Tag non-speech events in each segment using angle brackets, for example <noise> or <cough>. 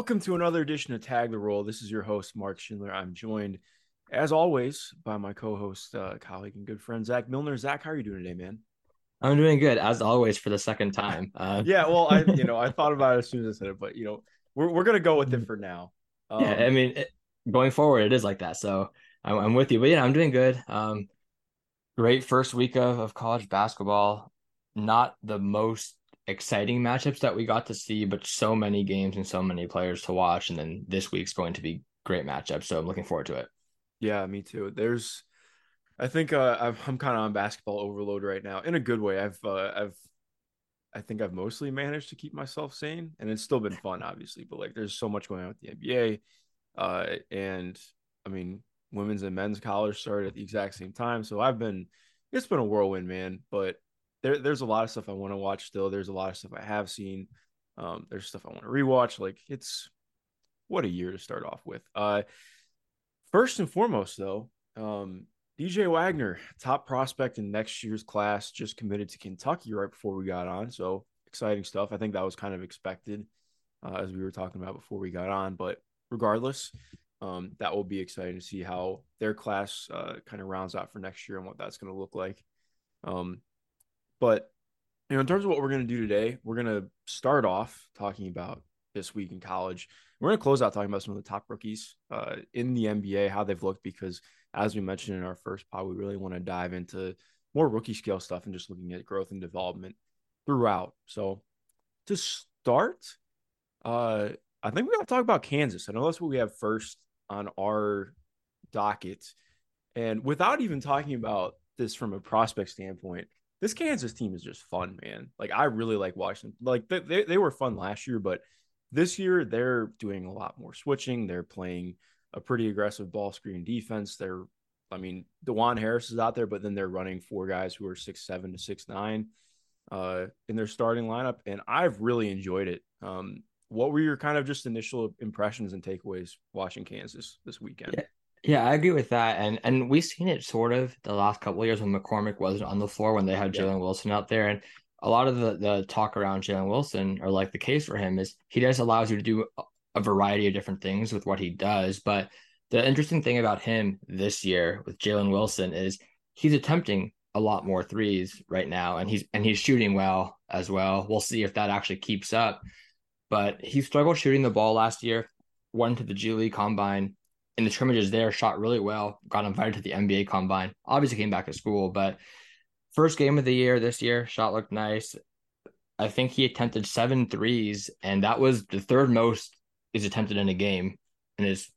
Welcome to another edition of Tag the Roll. This is your host, Mark Schindler. I'm joined, as always, by my co host, uh, colleague, and good friend, Zach Milner. Zach, how are you doing today, man? I'm doing good, as always, for the second time. <laughs> Uh, yeah, well, I you know I <laughs> thought about it as soon as I said it, but you know we're we're gonna go with it for now. Um, yeah, I mean, it, going forward, it is like that. So I'm, I'm with you, but yeah, I'm doing good. Um, great first week of, of college basketball. Not the most exciting matchups that we got to see, but so many games and so many players to watch. And then this week's going to be great matchup. So I'm looking forward to it. Yeah, me too. There's, I think uh, i am kind of on basketball overload right now in a good way. I've, uh, I've, I think I've mostly managed to keep myself sane, and it's still been fun, obviously. But like, there's so much going on with the NBA, uh, and I mean, women's and men's college started at the exact same time, so I've been, it's been a whirlwind, man. But there, there's a lot of stuff I want to watch still. There's a lot of stuff I have seen. Um, there's stuff I want to rewatch. Like it's what a year to start off with. Uh, first and foremost, though, um, DJ Wagner, top prospect in next year's class, just committed to Kentucky right before we got on. So exciting stuff. I think that was kind of expected uh, as we were talking about before we got on. But regardless, um, that will be exciting to see how their class uh, kind of rounds out for next year and what that's going to look like. Um, but you know, in terms of what we're going to do today, we're going to start off talking about this week in college. We're going to close out talking about some of the top rookies uh, in the NBA, how they've looked, because as we mentioned in our first pod, we really want to dive into more rookie scale stuff and just looking at growth and development throughout. So to start, uh, I think we got to talk about Kansas. I know that's what we have first on our docket. And without even talking about this from a prospect standpoint, this Kansas team is just fun, man. Like I really like watching. Like they, they, they were fun last year, but this year they're doing a lot more switching. They're playing a pretty aggressive ball screen defense. They're, I mean, Dajuan Harris is out there, but then they're running four guys who are six seven to six nine uh, in their starting lineup, and I've really enjoyed it. Um, what were your kind of just initial impressions and takeaways watching Kansas this weekend? Yeah. Yeah, I agree with that, and and we've seen it sort of the last couple of years when McCormick wasn't on the floor when they had Jalen. Wilson out there, and a lot of the the talk around Jalen Wilson or like the case for him is he just allows you to do a variety of different things with what he does. But the interesting thing about him this year with Jalen Wilson is he's attempting a lot more threes right now, and he's and he's shooting well as well. We'll see if that actually keeps up. But he struggled shooting the ball last year. Went to the G League Combine in the scrimmages there, shot really well, got invited to the NBA combine. Obviously came back to school, but first game of the year this year, shot looked nice. I think he attempted seven threes, and that was the third most he's attempted in a game in his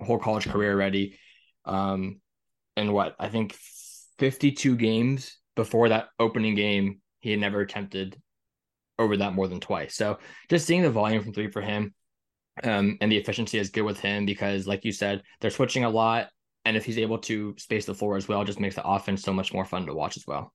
whole college career already. Um, and what I think 52 games before that opening game, he had never attempted over that more than twice. So just seeing the volume from three for him, um, and the efficiency is good with him because, like you said, they're switching a lot. And if he's able to space the floor as well, just makes the offense so much more fun to watch as well.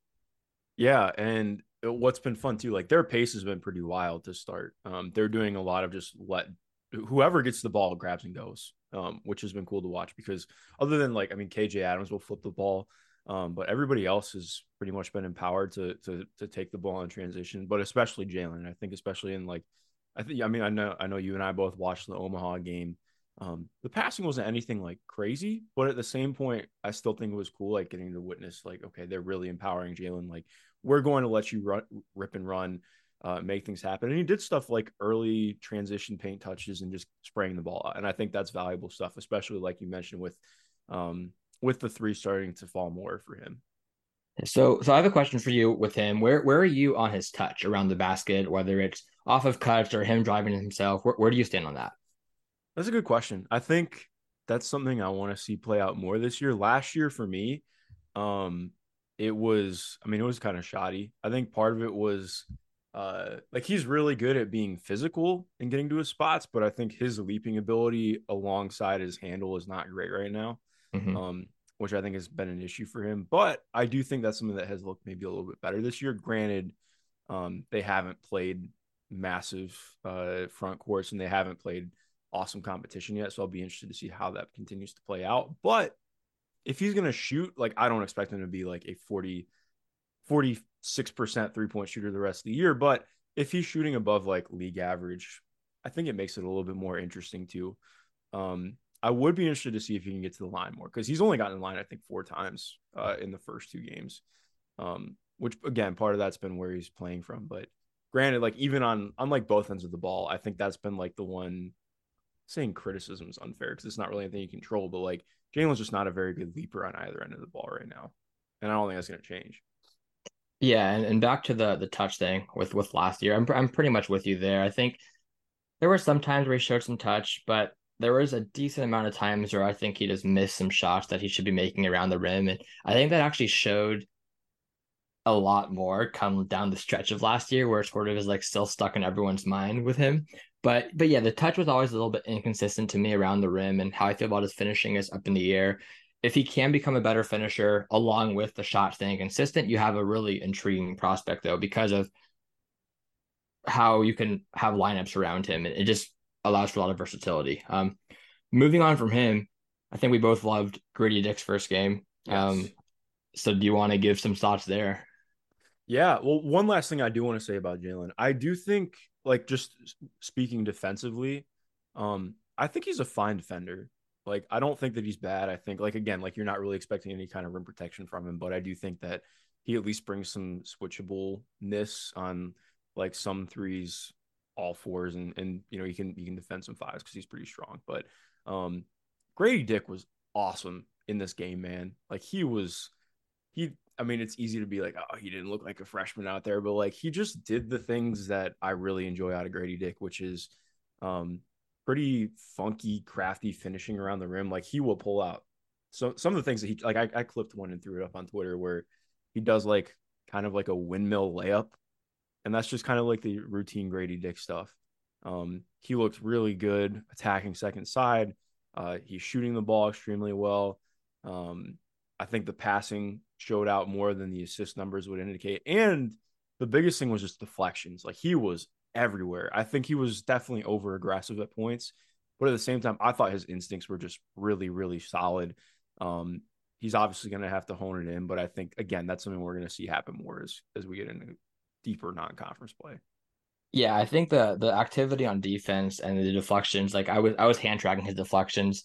Yeah. And what's been fun too, like their pace has been pretty wild to start. Um, they're doing a lot of just let whoever gets the ball grabs and goes, um, which has been cool to watch because other than like, I mean, KJ Adams will flip the ball. Um, but everybody else has pretty much been empowered to to to take the ball in transition, but especially Jalen. I think especially in like I think I mean I know I know you and I both watched the Omaha game. Um, the passing wasn't anything like crazy, but at the same point, I still think it was cool, like getting to witness, like, okay, they're really empowering Jalen. Like, we're going to let you run, rip and run, uh, make things happen. And he did stuff like early transition paint touches and just spraying the ball. And I think that's valuable stuff, especially like you mentioned with, um, with the three starting to fall more for him. So, so I have a question for you with him. Where where are you on his touch around the basket, whether it's off of cuts or him driving himself? Where, where do you stand on that? That's a good question. I think that's something I want to see play out more this year. Last year for me, um, it was I mean, it was kind of shoddy. I think part of it was uh like he's really good at being physical and getting to his spots, but I think his leaping ability alongside his handle is not great right now. Mm-hmm. Um, which I think has been an issue for him. But I do think that's something that has looked maybe a little bit better this year. Granted, um, they haven't played massive uh, front courts and they haven't played awesome competition yet. So I'll be interested to see how that continues to play out. But if he's going to shoot, like, I don't expect him to be like a 40, 46% three point shooter the rest of the year. But if he's shooting above like league average, I think it makes it a little bit more interesting too. Um, I would be interested to see if he can get to the line more because he's only gotten in line, I think, four times uh, in the first two games. Um, which again, part of that's been where he's playing from. But granted, like even on unlike both ends of the ball, I think that's been like the one saying criticism is unfair because it's not really anything you control, but like Jalen's just not a very good leaper on either end of the ball right now. And I don't think that's gonna change. Yeah, and, and back to the the touch thing with with last year, I'm I'm pretty much with you there. I think there were some times where he showed some touch, but there was a decent amount of times where I think he just missed some shots that he should be making around the rim. And I think that actually showed a lot more come down the stretch of last year where it sort of is like still stuck in everyone's mind with him. But but yeah, the touch was always a little bit inconsistent to me around the rim and how I feel about his finishing is up in the air. If he can become a better finisher along with the shot staying consistent, you have a really intriguing prospect though because of how you can have lineups around him. And it just allows for a lot of versatility. Um, moving on from him, I think we both loved Grady Dick's first game. Yes. Um, so do you want to give some thoughts there? Yeah. Well, one last thing I do want to say about Jalen, I do think, like, just speaking defensively, um, I think he's a fine defender. Like, I don't think that he's bad. I think, like, again, like you're not really expecting any kind of rim protection from him, but I do think that he at least brings some switchableness on like some threes all fours and and you know he can he can defend some fives because he's pretty strong. But um Grady Dick was awesome in this game, man. Like he was he I mean it's easy to be like, oh, he didn't look like a freshman out there, but like he just did the things that I really enjoy out of Grady Dick, which is um pretty funky, crafty finishing around the rim. Like he will pull out so some of the things that he like I, I clipped one and threw it up on Twitter where he does like kind of like a windmill layup and that's just kind of like the routine Grady Dick stuff. Um, he looked really good attacking second side. Uh, he's shooting the ball extremely well. Um, I think the passing showed out more than the assist numbers would indicate. And the biggest thing was just deflections. Like he was everywhere. I think he was definitely over aggressive at points, but at the same time, I thought his instincts were just really, really solid. Um, he's obviously going to have to hone it in, but I think again, that's something we're going to see happen more as as we get into deeper non-conference play. Yeah, I think the the activity on defense and the deflections, like I was I was hand tracking his deflections,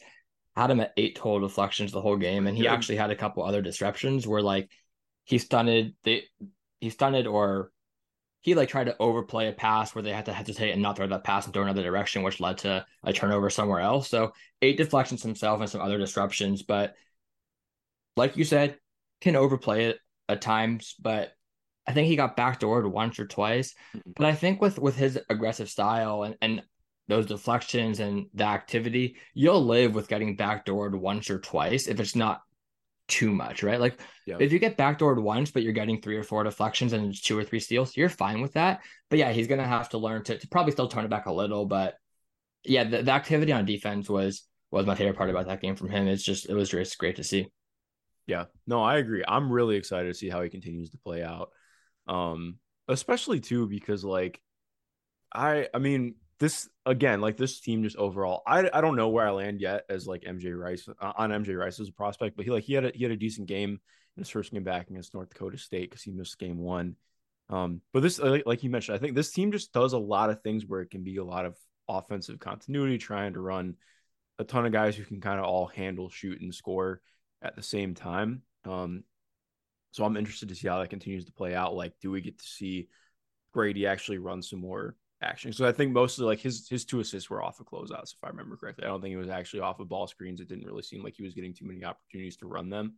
had him at eight total deflections the whole game, and he yeah. actually had a couple other disruptions where like he stunted they he stunted or he like tried to overplay a pass where they had to hesitate and not throw that pass and throw another direction, which led to a turnover somewhere else. So eight deflections himself and some other disruptions, but like you said, can overplay it at times, but I think he got backdoored once or twice. Mm-hmm. But I think with with his aggressive style and, and those deflections and the activity, you'll live with getting backdoored once or twice if it's not too much, right? Like yeah. if you get backdoored once, but you're getting three or four deflections and two or three steals, you're fine with that. But yeah, he's gonna have to learn to, to probably still turn it back a little. But yeah, the, the activity on defense was was my favorite part about that game from him. It's just it was just great to see. Yeah, no, I agree. I'm really excited to see how he continues to play out. Um, especially too because like I I mean this again like this team just overall I I don't know where I land yet as like MJ Rice uh, on MJ Rice as a prospect, but he like he had a, he had a decent game in his first game back against North Dakota State because he missed game one. Um, but this like, like you mentioned, I think this team just does a lot of things where it can be a lot of offensive continuity, trying to run a ton of guys who can kind of all handle, shoot, and score at the same time. Um, so I'm interested to see how that continues to play out. Like, do we get to see Grady actually run some more action? So I think mostly like his his two assists were off of closeouts, if I remember correctly. I don't think it was actually off of ball screens. It didn't really seem like he was getting too many opportunities to run them.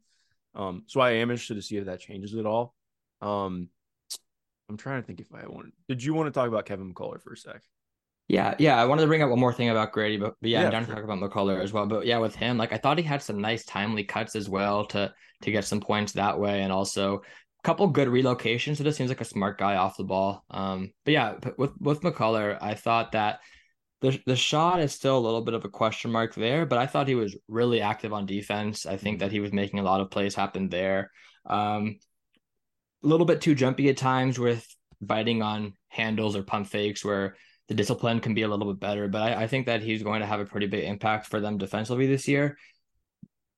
Um, so I am interested to see if that changes at all. Um, I'm trying to think if I want. Did you want to talk about Kevin McCullar for a sec? Yeah, yeah. I wanted to bring up one more thing about Grady, but, but yeah, Yeah, I'm down sure. to talk about McCullar as well. But yeah, with him, like I thought he had some nice timely cuts as well to to get some points that way, and also a couple good relocations. So this seems like a smart guy off the ball. Um, but yeah, with with McCullar, I thought that the the shot is still a little bit of a question mark there, but I thought he was really active on defense. I think that he was making a lot of plays happen there. Um, a little bit too jumpy at times with biting on handles or pump fakes where the discipline can be a little bit better. But I, I think that he's going to have a pretty big impact for them defensively this year.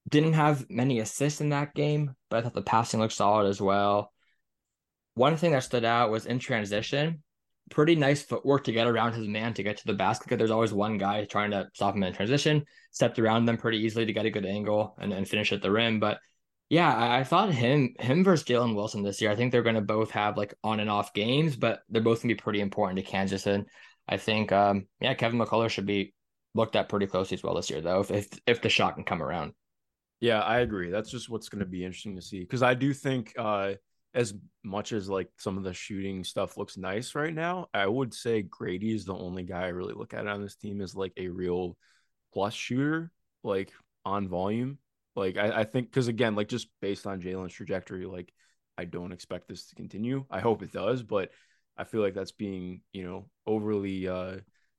Didn't have many assists in that game, but I thought the passing looked solid as well. One thing that stood out was in transition, pretty nice footwork to get around his man to get to the basket. 'cause There's always one guy trying to stop him in transition, stepped around them pretty easily to get a good angle and, and finish at the rim. But yeah, I, I thought him him versus Jalen Wilson this year. I think they're going to both have like on and off games, but they're both going to be pretty important to Kansas. And I think, um, yeah, Kevin McCullar should be looked at pretty closely as well this year, though, if if, if the shot can come around. Yeah, I agree. That's just what's going to be interesting to see because I do think, uh, as much as like some of the shooting stuff looks nice right now, I would say Grady is the only guy I really look at on this team as like a real plus shooter, like on volume. Like I, I think because again, like just based on Jalen's trajectory, like I don't expect this to continue. I hope it does, but I feel like that's being, you know, overly uh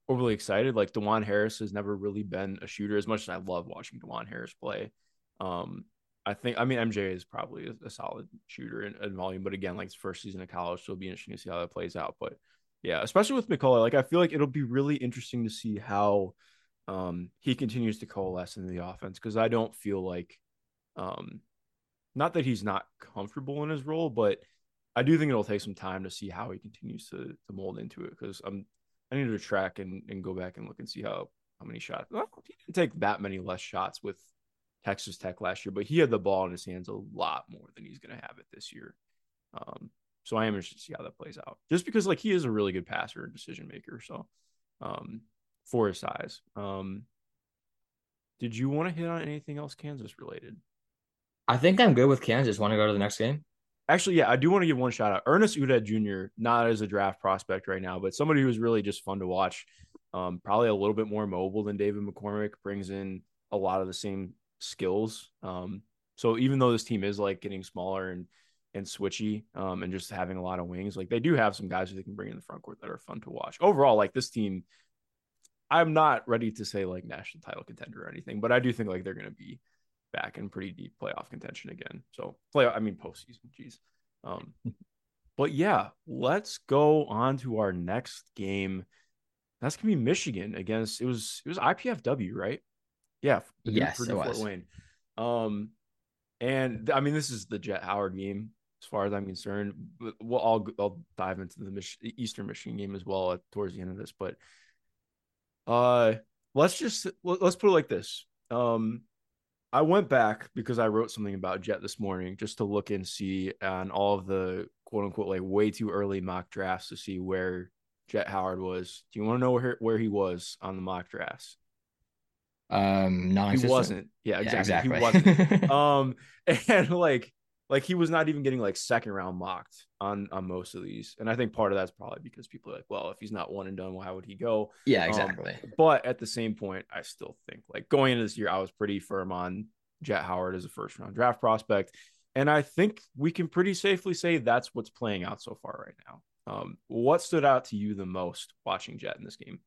overly excited. Like Dajuan Harris has never really been a shooter as much as I love watching Dajuan Harris play. Um, I think I mean MJ is probably a, a solid shooter in, in volume, but again, like first season of college, so it'll be interesting to see how that plays out. But yeah, especially with McCullar, like I feel like it'll be really interesting to see how um he continues to coalesce in the offense because I don't feel like um not that he's not comfortable in his role, but I do think it'll take some time to see how he continues to to mold into it because I'm I need to track and, and go back and look and see how how many shots. Well, he didn't take that many less shots with Texas Tech last year, but he had the ball in his hands a lot more than he's going to have it this year. Um, so I am interested to see how that plays out. Just because like he is a really good passer and decision maker. So um, for his size. Um, did you want to hit on anything else Kansas related? I think I'm good with Kansas. Want to go to the next game? Actually, yeah, I do want to give one shout out. Ernest Udeh Jr., not as a draft prospect right now, but somebody who's really just fun to watch. Um, probably a little bit more mobile than David McCormick, brings in a lot of the same skills. Um, so even though this team is like getting smaller and and switchy, um, and just having a lot of wings, like they do have some guys who they can bring in the front court that are fun to watch. Overall, like this team, I'm not ready to say like national title contender or anything, but I do think like they're going to be back in pretty deep playoff contention again. So play, I mean postseason. Jeez. Um, <laughs> but yeah, let's go on to our next game. That's gonna be Michigan against it was it was IPFW, right? Yeah, Purdue- Yes, Purdue it Fort was. Wayne. Um, and I mean this is the Jett Howard game as far as I'm concerned. But We'll I'll I'll dive into the Mich- Eastern Michigan game as well at, towards the end of this, but uh, let's just let's put it like this. Um, I went back because I wrote something about Jett this morning just to look and see on all of the quote unquote like way too early mock drafts to see where Jett Howard was. Do you want to know where where he was on the mock drafts? Um, non He wasn't. Yeah, Yeah, exactly. exactly. He wasn't. <laughs> um, <laughs> and like like he was not even getting like second round mocked on on most of these. And I think part of that's probably because people are like, well, if he's not one and done, why would he go? yeah, Um, exactly. But at the same point, I still think like going into this year, I was pretty firm on Jett Howard as a first round draft prospect. And I think we can pretty safely say that's what's playing out so far right now. Um, what stood out to you the most watching Jett in this game?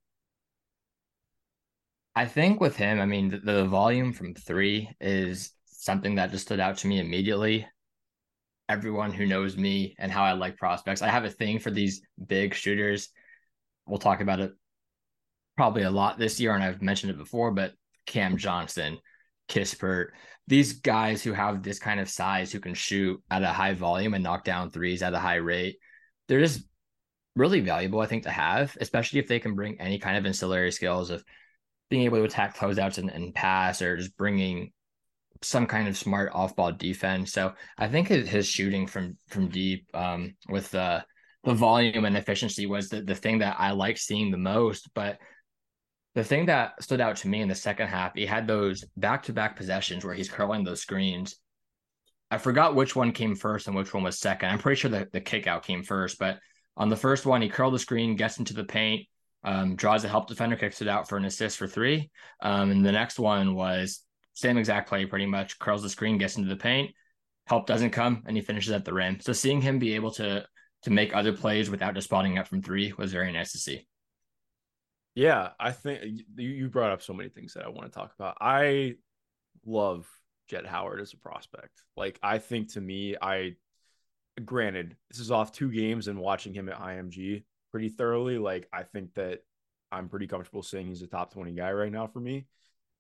I think with him, I mean, the, the volume from three is something that just stood out to me immediately. Everyone who knows me and how I like prospects, I have a thing for these big shooters. We'll talk about it probably a lot this year, and I've mentioned it before, but Cam Johnson, Kispert, these guys who have this kind of size who can shoot at a high volume and knock down threes at a high rate, they're just really valuable, I think, to have, especially if they can bring any kind of ancillary skills of being able to attack closeouts and, and pass or just bringing some kind of smart off ball defense. So I think his, shooting from from deep um, with the the volume and efficiency was the, the thing that I liked seeing the most. But the thing that stood out to me in the second half, he had those back to back possessions where he's curling those screens. I forgot which one came first and which one was second. I'm pretty sure that the kick out came first, but on the first one, he curled the screen, gets into the paint, um, draws a help defender, kicks it out for an assist for three. Um, and the next one was same exact play, pretty much curls the screen, gets into the paint, help doesn't come, and he finishes at the rim. So seeing him be able to to make other plays without just spotting up from three was very nice to see. Yeah, I think you brought up so many things that I want to talk about. I love Jett Howard as a prospect. Like, I think to me, I granted, this is off two games and watching him at IMG pretty thoroughly. Like, I think that I'm pretty comfortable saying he's a top 20 guy right now for me.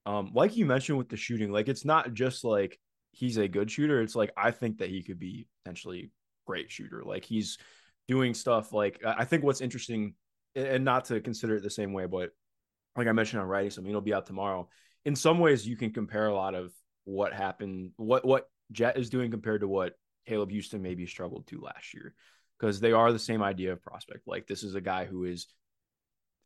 Um, like you mentioned with the shooting, like it's not just like he's a good shooter. It's like I think that he could be potentially great shooter. Like he's doing stuff like I think what's interesting and not to consider it the same way, but like I mentioned on writing something, it'll be out tomorrow. In some ways, you can compare a lot of what happened, what what Jett is doing compared to what Caleb Houstan maybe struggled to last year, because they are the same idea of prospect. Like this is a guy who is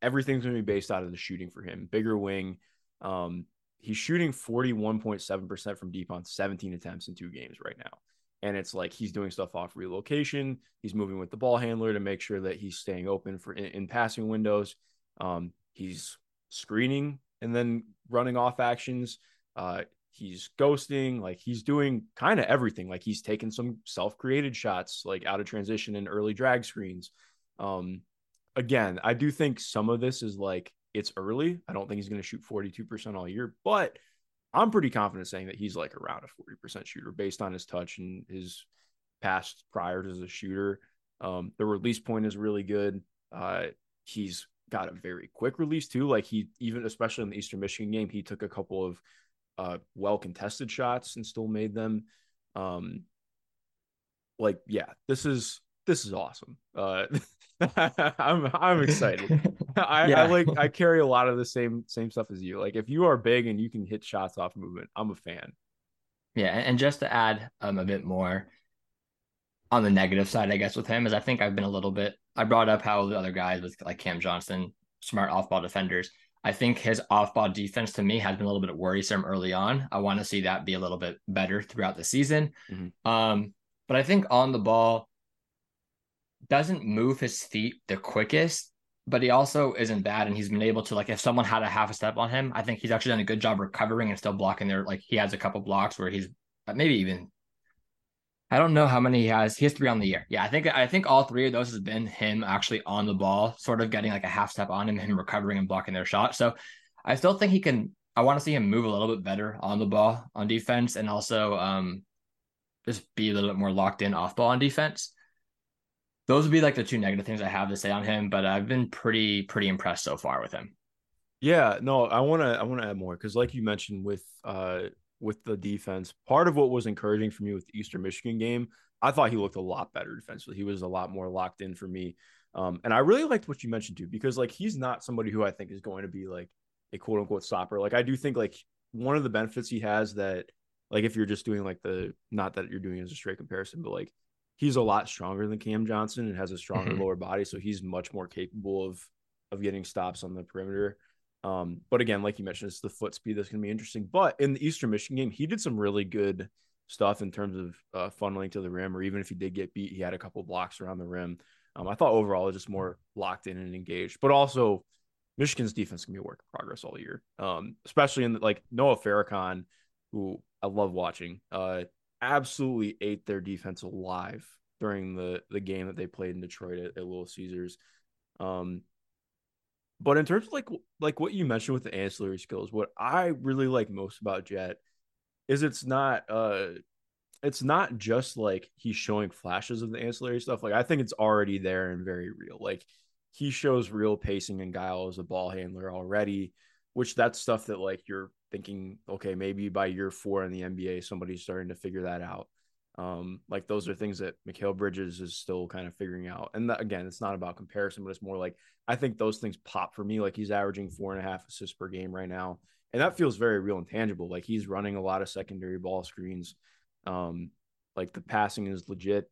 everything's going to be based out of the shooting for him. Bigger wing. Um, he's shooting 41.7% from deep on 17 attempts in two games right now. And it's like he's doing stuff off relocation. He's moving with the ball handler to make sure that he's staying open for in, in passing windows. Um, he's screening and then running off actions. Uh, he's ghosting. Like he's doing kind of everything. Like he's taking some self created shots, like out of transition and early drag screens. Um, again, I do think some of this is like it's early. I don't think he's going to shoot 42% all year, but I'm pretty confident saying that he's like around a 40% shooter based on his touch and his past priors as a shooter. Um, the release point is really good. Uh, he's got a very quick release too. Like he even especially in the Eastern Michigan game, he took a couple of uh, well contested shots and still made them. Um, like yeah, this is this is awesome. Uh, <laughs> <laughs> I'm I'm excited. <laughs> I, yeah. I, like I carry a lot of the same same stuff as you. Like if you are big and you can hit shots off movement, I'm a fan. Yeah, and just to add um a bit more on the negative side, I guess with him is I think I've been a little bit. I brought up how the other guys with like Cam Johnson, smart off ball defenders. I think his off ball defense to me has been a little bit worrisome early on. I want to see that be a little bit better throughout the season. Mm-hmm. Um, but I think on the ball doesn't move his feet the quickest, but he also isn't bad. And he's been able to like if someone had a half a step on him, I think he's actually done a good job recovering and still blocking there. Like he has a couple blocks where he's uh, maybe even I don't know how many he has. He has three on the year. Yeah, I think I think all three of those has been him actually on the ball, sort of getting like a half step on him, him recovering and blocking their shot. So I still think he can. I want to see him move a little bit better on the ball on defense, and also um, just be a little bit more locked in off ball on defense those would be like the two negative things I have to say on him, but I've been pretty pretty impressed so far with him. Yeah, no, I want to I want to add more because like you mentioned with uh with the defense, part of what was encouraging for me with the Eastern Michigan game, I thought he looked a lot better defensively. He was a lot more locked in for me. Um, and I really liked what you mentioned too, because like he's not somebody who I think is going to be like a quote unquote stopper. Like I do think like one of the benefits he has that like if you're just doing like the not that you're doing as a straight comparison, but like he's a lot stronger than Cam Johnson and has a stronger mm-hmm. lower body, so he's much more capable of of getting stops on the perimeter. Um, but again, like you mentioned, it's the foot speed that's going to be interesting. But in the Eastern Michigan game, he did some really good stuff in terms of uh, funneling to the rim, or even if he did get beat, he had a couple blocks around the rim. Um, I thought overall just more locked in and engaged, but also Michigan's defense can be a work in progress all year, um, especially in the, like Noah Farrakhan, who I love watching. Uh, absolutely ate their defense alive during the the game that they played in Detroit at, at Little Caesars. Um, but in terms of like like what you mentioned with the ancillary skills, what I really like most about Jett is it's not uh it's not just like he's showing flashes of the ancillary stuff. Like I think it's already there and very real. Like he shows real pacing and guile as a ball handler already, which that's stuff that like you're thinking, okay, maybe by year four in the NBA, somebody's starting to figure that out. Um, like those are things that Mikal Bridges is still kind of figuring out. And that, again, it's not about comparison, but it's more like I think those things pop for me. Like he's averaging four and a half assists per game right now, and that feels very real and tangible. Like he's running a lot of secondary ball screens. Um, like the passing is legit.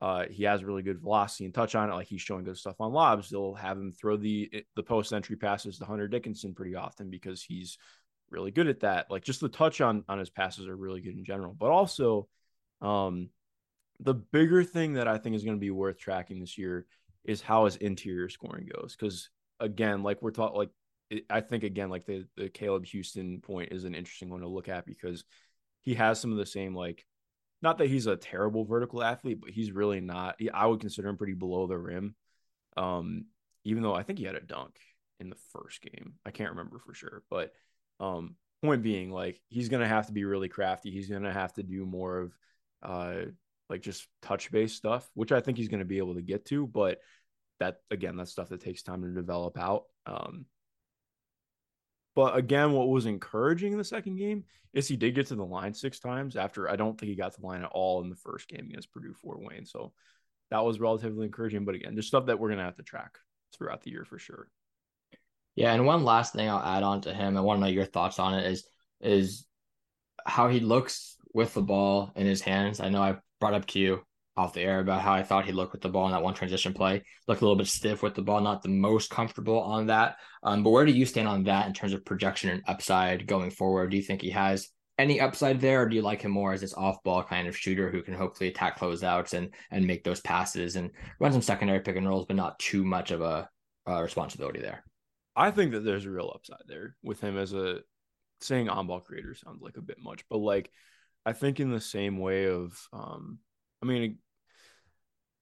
Uh, he has really good velocity and touch on it. Like he's showing good stuff on lobs. They'll have him throw the the post entry passes to Hunter Dickinson pretty often because he's really good at that. Like just the touch on on his passes are really good in general. But also, Um, the bigger thing that I think is going to be worth tracking this year is how his interior scoring goes. Because again, like we're taught, like I think again, like the the Caleb Houstan point is an interesting one to look at because he has some of the same like, not that he's a terrible vertical athlete, but he's really not. I would consider him pretty below the rim. Um, even though I think he had a dunk in the first game, I can't remember for sure, but um, point being, like he's gonna have to be really crafty. He's gonna have to do more of uh like just touch based stuff, which I think he's gonna be able to get to, but that again, that's stuff that takes time to develop out. Um, but again, what was encouraging in the second game is he did get to the line six times after I don't think he got to the line at all in the first game against Purdue Fort Wayne. So that was relatively encouraging. But again, just stuff that we're gonna have to track throughout the year for sure. Yeah, and one last thing I'll add on to him, I want to know your thoughts on it is is how he looks with the ball in his hands. I know I brought up to you off the air about how I thought he looked with the ball in that one transition play. Looked a little bit stiff with the ball, not the most comfortable on that. Um, but where do you stand on that in terms of projection and upside going forward? Do you think he has any upside there, or do you like him more as this off-ball kind of shooter who can hopefully attack closeouts and and make those passes and run some secondary pick and rolls, but not too much of a, a responsibility there? I think that there's a real upside there with him as a saying on ball creator sounds like a bit much, but like I think in the same way of um I mean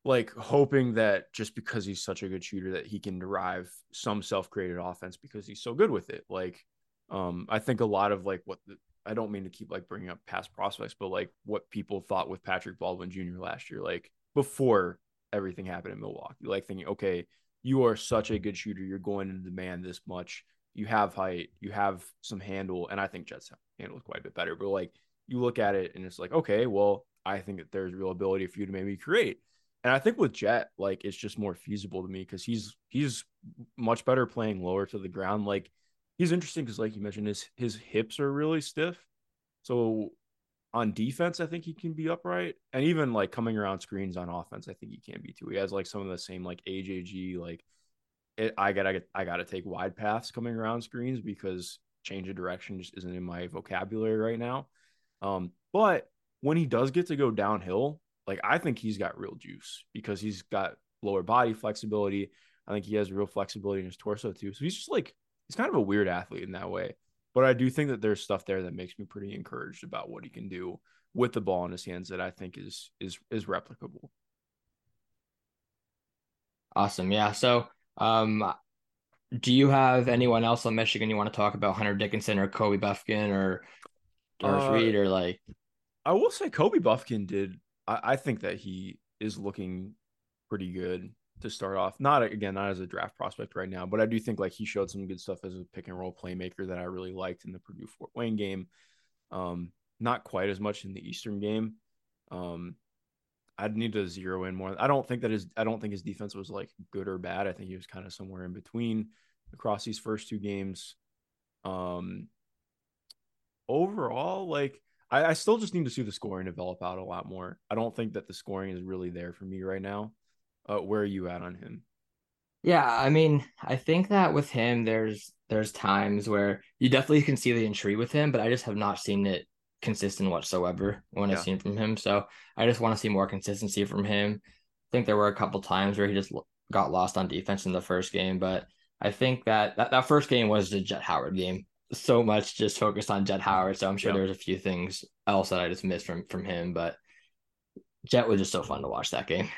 like hoping that just because he's such a good shooter that he can derive some self-created offense because he's so good with it. Like um I think a lot of like what the, I don't mean to keep like bringing up past prospects, but like what people thought with Patrick Baldwin Jr. last year, like before everything happened in Milwaukee, like thinking, okay, you are such a good shooter. You're going to demand this much. You have height, you have some handle, and I think Jett's handle quite a bit better. But like you look at it and it's like, okay, well, I think that there's real ability for you to maybe create. And I think with Jett, like it's just more feasible to me because he's he's much better playing lower to the ground. Like he's interesting because, like you mentioned, his his hips are really stiff. So on defense, I think he can be upright, and even like coming around screens on offense, I think he can be too. He has like some of the same like AJG like it, I gotta I gotta take wide paths coming around screens because change of direction just isn't in my vocabulary right now. Um, but when he does get to go downhill, like I think he's got real juice because he's got lower body flexibility. I think he has real flexibility in his torso too. So he's just like he's kind of a weird athlete in that way. But I do think that there's stuff there that makes me pretty encouraged about what he can do with the ball in his hands that I think is is is replicable. Awesome. Yeah. So um do you have anyone else on Michigan you want to talk about? Hunter Dickinson or Kobe Bufkin or Doris uh, Reed or like I will say Kobe Bufkin did I, I think that he is looking pretty good to start off. Not again, not as a draft prospect right now, but I do think like he showed some good stuff as a pick and roll playmaker that I really liked in the Purdue Fort Wayne game. Um, not quite as much in the Eastern game. Um, I'd need to zero in more. I don't think that his I don't think his defense was like good or bad. I think he was kind of somewhere in between across these first two games. Um, overall, like I, I still just need to see the scoring develop out a lot more. I don't think that the scoring is really there for me right now. Uh, where are you at on him? Yeah, I mean, I think that with him, there's there's times where you definitely can see the intrigue with him, but I just have not seen it consistent whatsoever when yeah. I've seen from him. So I just want to see more consistency from him. I think there were a couple times where he just got lost on defense in the first game, but I think that that, that first game was the Jett Howard game. So much just focused on Jett Howard. So I'm sure yep. there's a few things else that I just missed from from him, but Jett was just so fun to watch that game.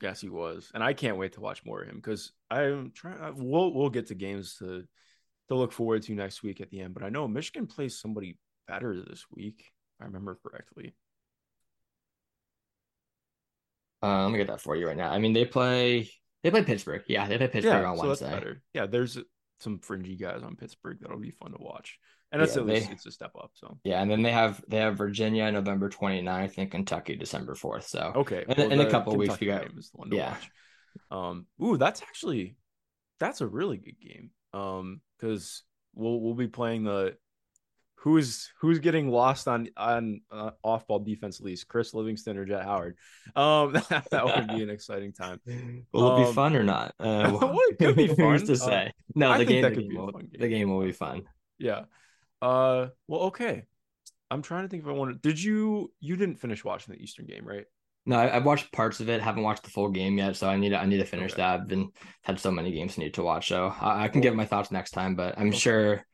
Yes, he was, and I can't wait to watch more of him because I'm trying. We'll we'll get to games to to look forward to next week at the end. But I know Michigan plays somebody better this week. If I remember correctly. Uh, let me get that for you right now. I mean, they play they play Pittsburgh. Yeah, they play Pittsburgh yeah, on so Wednesday. Yeah, there's some fringy guys on Pittsburgh that'll be fun to watch and that's yeah, at least they, it's a step up. So yeah, and then they have they have Virginia November 29th and Kentucky December 4th. So okay, in, well, in a couple weeks we got is the one to yeah. watch. Um, ooh, that's actually that's a really good game. Um, because we'll we'll be playing the who's who's getting lost on on uh, off ball defense least Chris Livingston or Jett Howard. Um, that, <laughs> that would be an exciting time. <laughs> Will um, it be um, fun or not? <laughs> Uh, well, it could be fun to say. Uh, no, the game, the game, will, game. the game will be fun. Yeah. Uh, well, okay. I'm trying to think if I wanted. Did you? You didn't finish watching the Eastern game, right? No, I, have watched parts of it. Haven't watched the full game yet, so I need to. I need to finish Okay. that. I've been had so many games I need to watch, so I, I can give my thoughts next time. But I'm Okay. sure.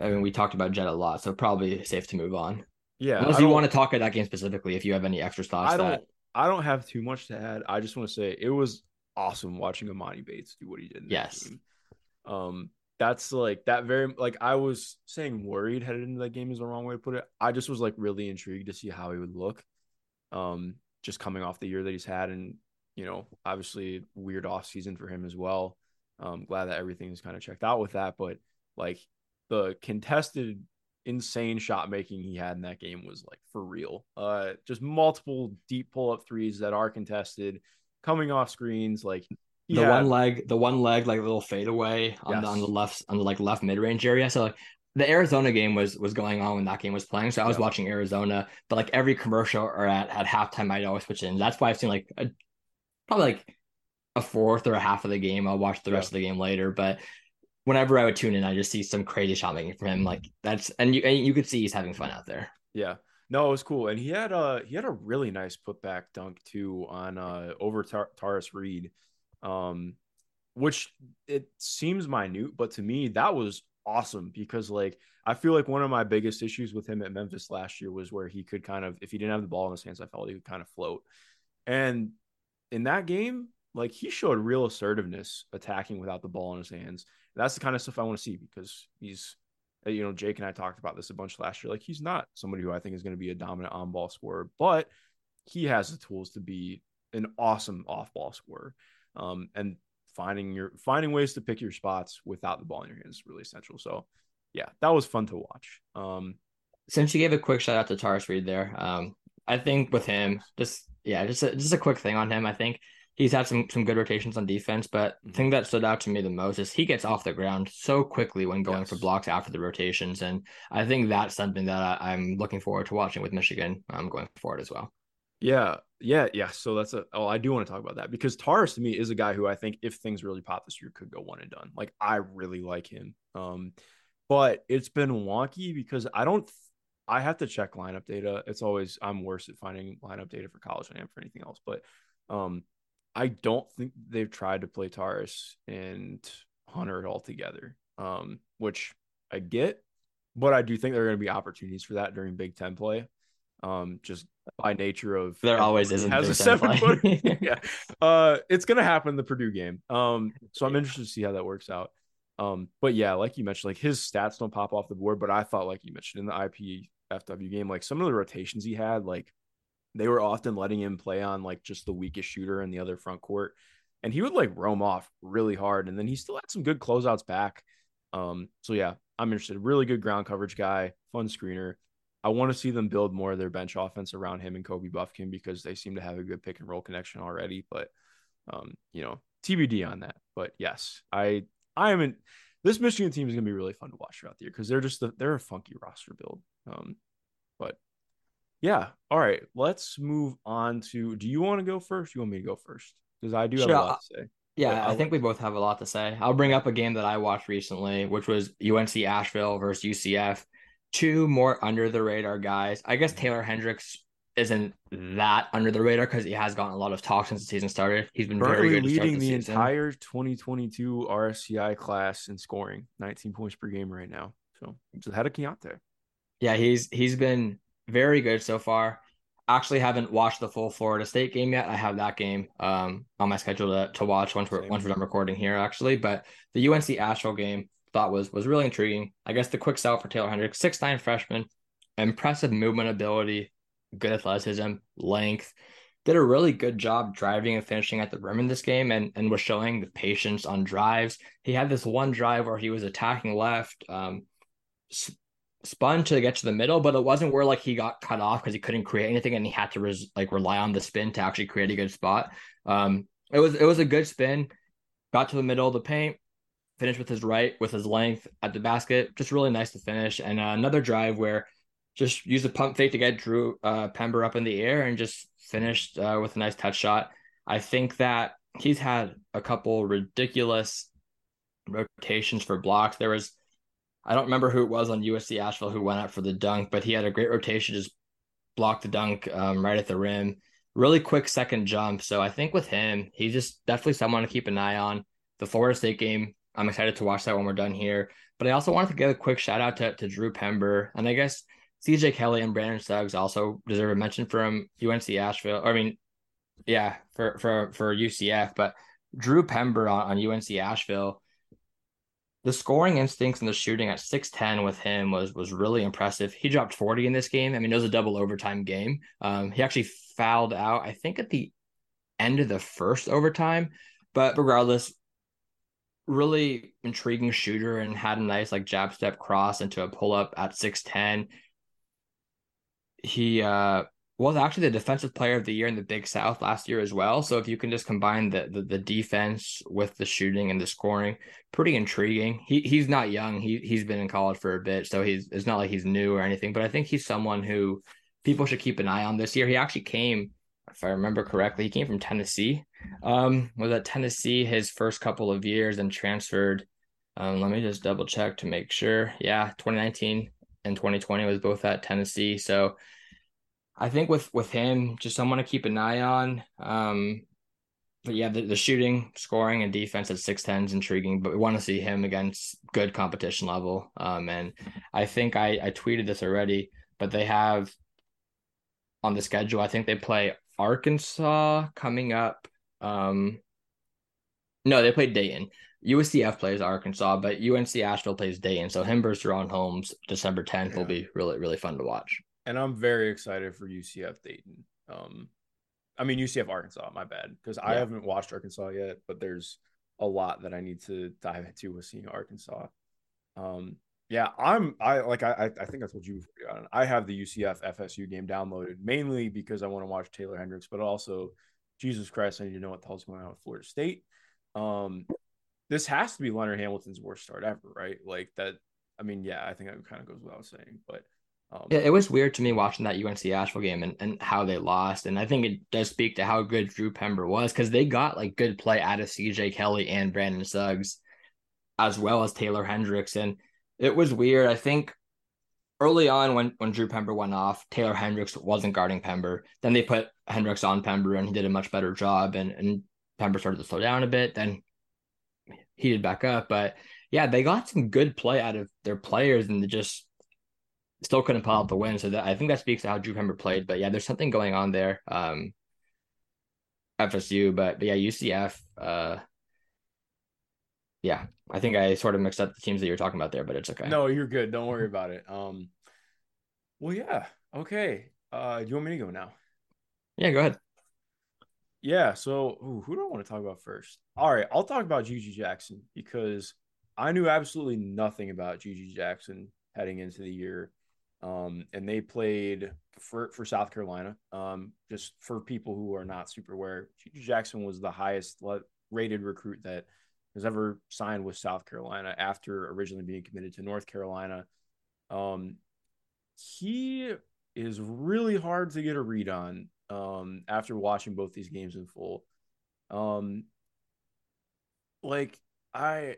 I mean, we talked about Jett a lot, so probably safe to move on. Yeah. Unless you want to talk about that game specifically, if you have any extra thoughts. I don't. that I don't have too much to add. I just want to say it was awesome watching Emoni Bates do what he did. Yes. game. Um, that's like that very like I was saying worried headed into that game is the wrong way to put it. I just was like really intrigued to see how he would look. Um, just coming off the year that he's had, and you know, obviously weird off season for him as well. Um, glad that everything's kind of checked out with that, but like the contested insane shot making he had in that game was like for real. Uh, just multiple deep pull up threes that are contested, coming off screens. Like the had- one leg, the one leg, like a little fadeaway on the on the left on the like left mid range area. So like the Arizona game was was going on when that game was playing. So I was Yeah. watching Arizona, but like every commercial or at at halftime, I'd always switch in. That's why I've seen like a, probably like a fourth or a half of the game. I'll watch the Yeah. rest of the game later, but. Whenever I would tune in, I just see some crazy shot making from him. Like that's and you and you could see he's having fun out there. Yeah. No, it was cool. And he had a he had a really nice putback dunk too on uh over Tar- Tarris Reed. Um which it seems minute, but to me that was awesome because like I feel like one of my biggest issues with him at Memphis last year was where he could kind of if he didn't have the ball in his hands, I felt he could kind of float. And in that game, like he showed real assertiveness attacking without the ball in his hands. That's the kind of stuff I want to see because he's uh, you know, Jake and I talked about this a bunch last year. Like he's not somebody who I think is going to be a dominant on ball scorer, but he has the tools to be an awesome off ball scorer. Um, and finding your finding ways to pick your spots without the ball in your hands is really essential. So yeah, that was fun to watch. Um, since you gave a quick shout out to Tarris Reed there, um, I think with him, just yeah, just a, just a quick thing on him. I think he's had some some good rotations on defense, but the Mhm. thing that stood out to me the most is he gets off the ground so quickly when going for blocks after the rotations, and I think that's something that I, I'm looking forward to watching with Michigan. um, going forward as well. Yeah, yeah, yeah. So that's a oh, I do want to talk about that because Tarris to me is a guy who I think if things really pop this year could go one and done. Like I really like him. Um, but it's been wonky because I don't I have to check lineup data. It's always I'm worse at finding lineup data for college than I am for anything else. But um I don't think they've tried to play Tarris and Hunter all together. Um, which I get, but I do think there are gonna be opportunities for that during Big Ten play. Um, just <laughs> by nature of There always is in has a Big Ten seven foot. <laughs> <laughs> yeah, uh, it's gonna happen in the Purdue game. Um, so I'm interested to see how that works out. Um, but yeah, like you mentioned, like his stats don't pop off the board, but I thought, like you mentioned in the IPFW game, like some of the rotations he had, like they were often letting him play on like just the weakest shooter in the other front court, and he would like roam off really hard, and then he still had some good closeouts back. Um, so yeah, I'm interested. Really good ground coverage guy, fun screener. I want to see them build more of their bench offense around him and Kobe Bufkin because they seem to have a good pick and roll connection already. But um, you know, TBD on that. But yes, I I am in this Michigan team is gonna be really fun to watch throughout the year because they're just a, they're a funky roster build. Um, but yeah, all right, let's move on to. Do you want to go first? You want me to go first? Because I do have a lot to say. Yeah, I I'll think we both have a lot to say. I'll bring up a game that I watched recently, which was UNC Asheville versus UCF. Two more under the radar guys. I guess Taylor Hendricks isn't that under the radar because he has gotten a lot of talk since the season started. He's been very good leading the season. entire 2022 RSCI class in scoring, 19 points per game right now. So he's ahead of Keyonte. Yeah, he's he's been very good so far. Actually, haven't watched the full Florida State game yet. I have that game um on my schedule to, to watch once we're Same. once we're done recording here, actually. But the UNC Asheville game thought was was really intriguing. I guess the quick sell for Taylor Hendricks, six nine freshman, impressive movement ability, good athleticism, length. Did a really good job driving and finishing at the rim in this game and, and was showing the patience on drives. He had this one drive where he was attacking left, um, s- spun to get to the middle, but it wasn't where like he got cut off because he couldn't create anything and he had to res- like rely on the spin to actually create a good spot. Um, it was it was a good spin, got to the middle of the paint, finished with his right with his length at the basket, just really nice to finish. And uh, another drive where just used a pump fake to get Drew uh, Pember up in the air and just finished uh, with a nice touch shot. I think that he's had a couple ridiculous rotations for blocks. There was I don't remember who it was on UNC Asheville who went up for the dunk, but he had a great rotation, just blocked the dunk um, right at the rim. Really quick second jump. So I think with him, he's just definitely someone to keep an eye on. The Florida State game, I'm excited to watch that when we're done here. But I also wanted to give a quick shout out to, to Drew Pember. And I guess CJ Kelly and Brandon Suggs also deserve a mention from UNC Asheville. I mean, yeah, for for for UCF, but Drew Pember on, on UNC Asheville the scoring instincts and the shooting at 6'10 with him was was really impressive. He dropped 40 in this game. I mean, it was a double overtime game. Um, he actually fouled out, I think, at the end of the first overtime. But regardless, really intriguing shooter and had a nice like jab step cross into a pull up at 6'10. He uh was actually the defensive player of the year in the Big South last year as well. So if you can just combine the, the the, defense with the shooting and the scoring, pretty intriguing. He he's not young. He he's been in college for a bit, so he's it's not like he's new or anything. But I think he's someone who people should keep an eye on this year. He actually came, if I remember correctly, he came from Tennessee. Um, was at Tennessee his first couple of years and transferred. Um, let me just double check to make sure. Yeah, 2019 and 2020 was both at Tennessee. So I think with with him, just someone to keep an eye on. Um, but yeah, the, the shooting, scoring, and defense at six ten is intriguing. But we want to see him against good competition level. Um, and I think I I tweeted this already, but they have on the schedule. I think they play Arkansas coming up. Um, no, they played Dayton. USCF plays Arkansas, but UNC Asheville plays Dayton. So him versus Ron Holmes, December 10th, yeah. will be really, really fun to watch and I'm very excited for UCF Dayton. Um, I mean UCF Arkansas. My bad, because yeah. I haven't watched Arkansas yet, but there's a lot that I need to dive into with seeing Arkansas. Um, yeah, I'm. I like. I I think I told you before. I have the UCF FSU game downloaded mainly because I want to watch Taylor Hendricks, but also, Jesus Christ, I need to know what the hell's going on with Florida State. Um, this has to be Leonard Hamilton's worst start ever, right? Like that. I mean, yeah, I think that kind of goes without saying, but um, yeah, it was weird to me watching that UNC Asheville game and, and how they lost. And I think it does speak to how good Drew Pember was because they got like good play out of CJ Kelly and Brandon Suggs, as well as Taylor Hendricks. And it was weird. I think early on when, when Drew Pember went off, Taylor Hendricks wasn't guarding Pember. Then they put Hendricks on Pember and he did a much better job. And, and Pember started to slow down a bit. Then heated back up. But yeah, they got some good play out of their players and they just still couldn't pull out the win. So that I think that speaks to how Drew Pember played. But yeah, there's something going on there. Um, FSU, but, but yeah, UCF. Uh, yeah, I think I sort of mixed up the teams that you're talking about there, but it's okay. No, you're good. Don't worry about it. Um, well, yeah, okay. Uh, do you want me to go now? Yeah, go ahead. Yeah. So, ooh, who do I want to talk about first? All right, I'll talk about GG Jackson because I knew absolutely nothing about GG Jackson heading into the year. Um, and they played for, for South Carolina. Um, just for people who are not super aware, GG Jackson was the highest rated recruit that has ever signed with South Carolina after originally being committed to North Carolina. Um, he is really hard to get a read on um, after watching both these games in full. Um, like I,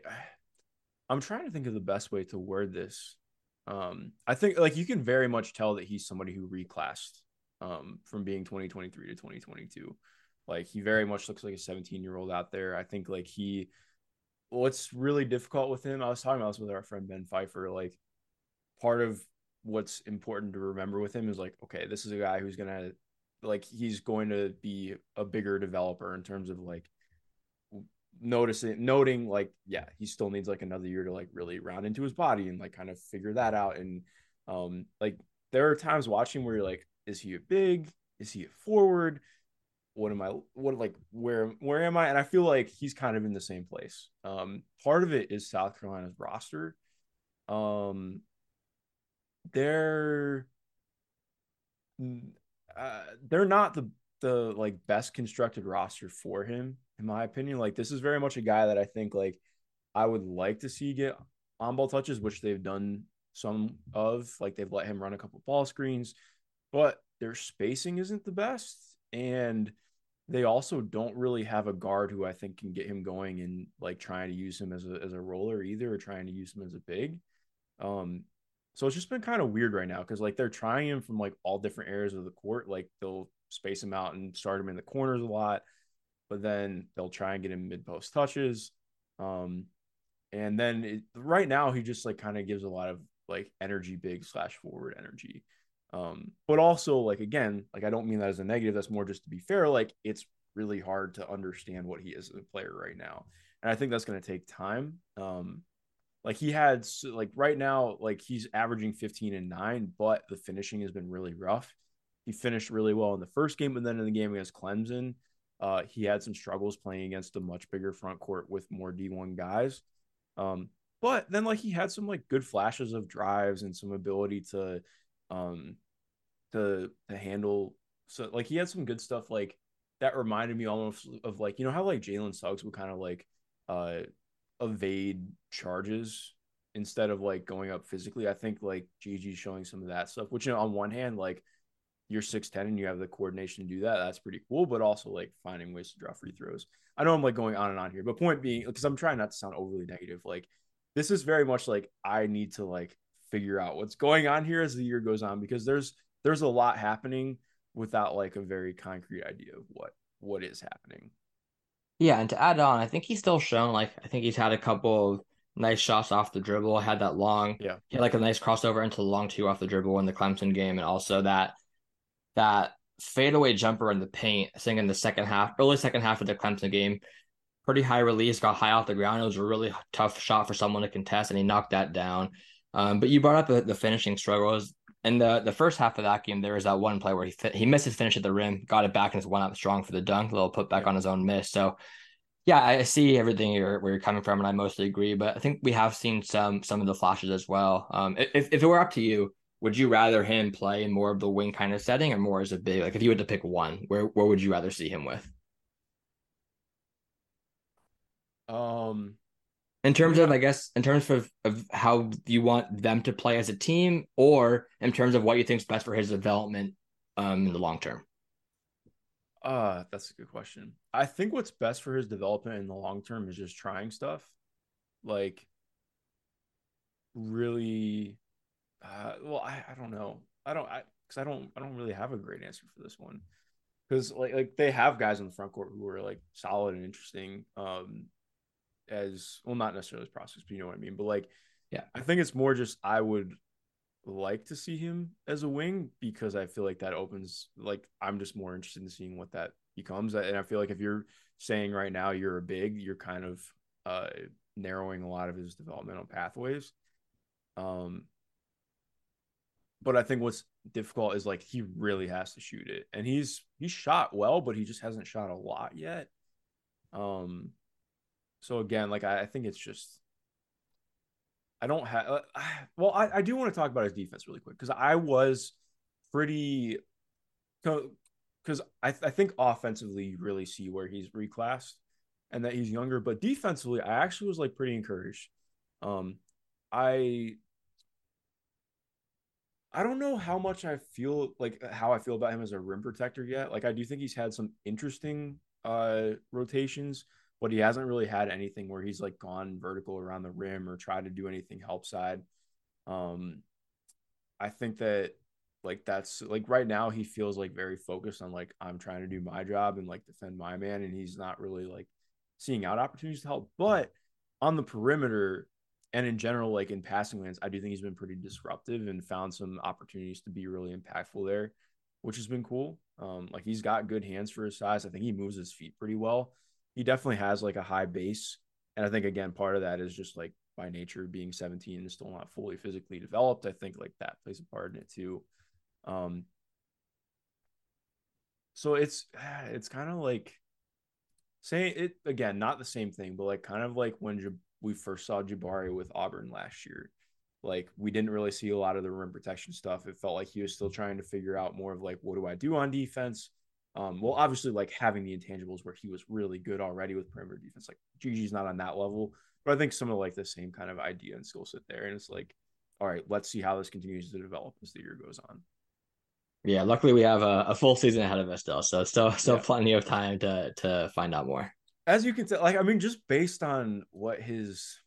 I'm trying to think of the best way to word this. Um, I think like you can very much tell that he's somebody who reclassed um, from being 2023 to 2022. Like he very much looks like a 17 year old out there. I think like he, what's really difficult with him, I was talking about this with our friend Ben Pfeiffer. Like part of what's important to remember with him is like, okay, this is a guy who's gonna like he's going to be a bigger developer in terms of like noticing noting like yeah he still needs like another year to like really round into his body and like kind of figure that out. And um like there are times watching where you're like is he a big? Is he a forward? What am i what like where where am i? And i feel like he's kind of in the same place. Um part of it is south carolina's roster. Um they're uh, they're not the the like best constructed roster for him in my opinion. Like this is very much a guy that I think like I would like to see get on ball touches, which they've done some of. Like they've let him run a couple ball screens, but their spacing isn't the best. And they also don't really have a guard who I think can get him going and like trying to use him as a as a roller either or trying to use him as a big. Um, so it's just been kind of weird right now because like they're trying him from like all different areas of the court. Like they'll space him out and start him in the corners a lot, but then they'll try and get him mid post touches. Um, and then it, right now he just like kind of gives a lot of like energy big slash forward energy. Um, but also like again, like I don't mean that as a negative. That's more just to be fair. Like it's really hard to understand what he is as a player right now, and I think that's going to take time. Um, like he had like right now, like he's averaging 15 and nine, but the finishing has been really rough. He finished really well in the first game, but then in the game against Clemson, uh, he had some struggles playing against a much bigger front court with more D1 guys. Um, but then like he had some like good flashes of drives and some ability to um to to handle so like he had some good stuff like that reminded me almost of like you know how like Jalen Suggs would kind of like uh evade charges instead of like going up physically. I think like GG's showing some of that stuff, which you know, on one hand, like you're 6'10 and you have the coordination to do that. That's pretty cool, but also like finding ways to draw free throws. I know I'm like going on and on here, but point being, because I'm trying not to sound overly negative, like this is very much like I need to like figure out what's going on here as the year goes on because there's there's a lot happening without like a very concrete idea of what what is happening. Yeah, and to add on, I think he's still shown like I think he's had a couple of nice shots off the dribble. Had that long, yeah, he had like a nice crossover into the long two off the dribble in the Clemson game, and also that that fadeaway jumper in the paint. I think in the second half, early second half of the Clemson game, pretty high release, got high off the ground. It was a really tough shot for someone to contest, and he knocked that down. Um, but you brought up the, the finishing struggles. In the, the first half of that game, there was that one play where he fit, he missed his finish at the rim, got it back, and went up strong for the dunk, a little put back on his own miss. So, yeah, I see everything you're where you're coming from, and I mostly agree. But I think we have seen some some of the flashes as well. Um, if if it were up to you, would you rather him play in more of the wing kind of setting or more as a big? Like, if you had to pick one, where where would you rather see him with? Um, in terms of, I guess, in terms of, of how you want them to play as a team, or in terms of what you think is best for his development um, in the long term? Uh, that's a good question. I think what's best for his development in the long term is just trying stuff. Like, really, uh, well, I, I don't know. I don't, I, cause I don't, I don't really have a great answer for this one. Cause like, like they have guys in the front court who are like solid and interesting. Um, as well, not necessarily as prospects, but you know what I mean. But like, yeah, I think it's more just I would like to see him as a wing because I feel like that opens like I'm just more interested in seeing what that becomes. And I feel like if you're saying right now you're a big, you're kind of uh narrowing a lot of his developmental pathways. Um but I think what's difficult is like he really has to shoot it. And he's he's shot well, but he just hasn't shot a lot yet. Um so again, like I, I think it's just I don't have. Uh, <sighs> well, I, I do want to talk about his defense really quick because I was pretty. Because I, I think offensively, you really see where he's reclassed and that he's younger, but defensively, I actually was like pretty encouraged. Um, I I don't know how much I feel like how I feel about him as a rim protector yet. Like I do think he's had some interesting uh rotations but he hasn't really had anything where he's like gone vertical around the rim or tried to do anything help side. Um, I think that like that's like right now he feels like very focused on like I'm trying to do my job and like defend my man, and he's not really like seeing out opportunities to help. But on the perimeter and in general, like in passing lanes, I do think he's been pretty disruptive and found some opportunities to be really impactful there, which has been cool. Um, like he's got good hands for his size. I think he moves his feet pretty well he definitely has like a high base. And I think again, part of that is just like by nature being 17 and still not fully physically developed. I think like that plays a part in it too. Um so it's <sighs> it's kind of like saying it again, not the same thing, but like kind of like when J- we first saw Jabari with Auburn last year. Like we didn't really see a lot of the rim protection stuff. It felt like he was still trying to figure out more of like what do I do on defense? Um, well, obviously, like having the intangibles where he was really good already with perimeter defense. Like GG's not on that level, but I think some of like the same kind of idea and skill set there. And it's like, all right, let's see how this continues to develop as the year goes on. Yeah, luckily we have a, a full season ahead of us still, so still still yeah. plenty of time to to find out more. As you can tell, like I mean, just based on what his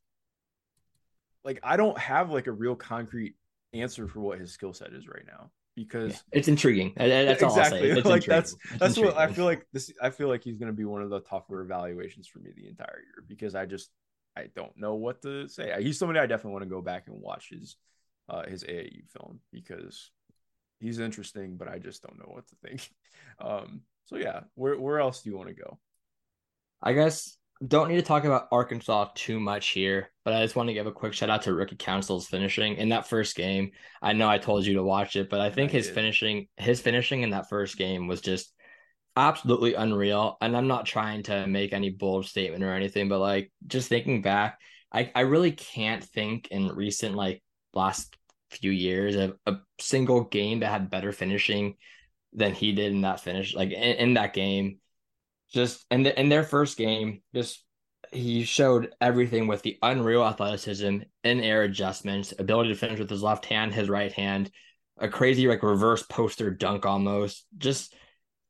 like I don't have like a real concrete answer for what his skill set is right now because yeah, it's intriguing. That's all exactly. It's <laughs> like that's it's that's intriguing. what I feel like this I feel like he's gonna be one of the tougher evaluations for me the entire year because I just I don't know what to say. He's somebody I definitely want to go back and watch his uh his AAU film because he's interesting, but I just don't know what to think. <laughs> Um so yeah, where where else do you want to go? I guess don't need to talk about Arkansas too much here, but I just want to give a quick shout out to Ricky Council's finishing in that first game. I know I told you to watch it, but I think I his did. finishing his finishing in that first game was just absolutely unreal. And I'm not trying to make any bold statement or anything, but like just thinking back, I, I really can't think in recent like last few years of a single game that had better finishing than he did in that finish. Like in, in that game just in the, in their first game, just he showed everything with the unreal athleticism, in air adjustments, ability to finish with his left hand, his right hand, a crazy like reverse poster dunk almost, just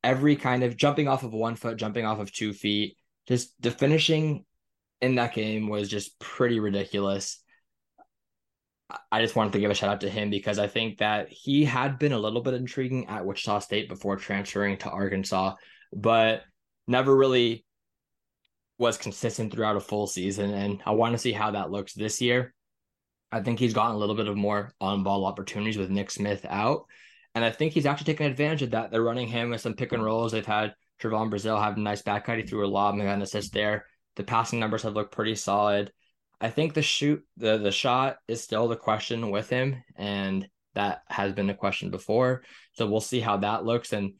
every kind of jumping off of one foot, jumping off of two feet. Just the finishing in that game was just pretty ridiculous. I just wanted to give a shout out to him because I think that he had been a little bit intriguing at Wichita State before transferring to Arkansas, but never really was consistent throughout a full season. And I want to see how that looks this year. I think he's gotten a little bit of more on ball opportunities with Nick Smith out. And I think he's actually taken advantage of that. They're running him with some pick and rolls. They've had Trevon Brazile have a nice back cut. He threw a lob and got an assist there. The passing numbers have looked pretty solid. I think the shoot, the the shot is still the question with him, and that has been a question before. So we'll see how that looks. And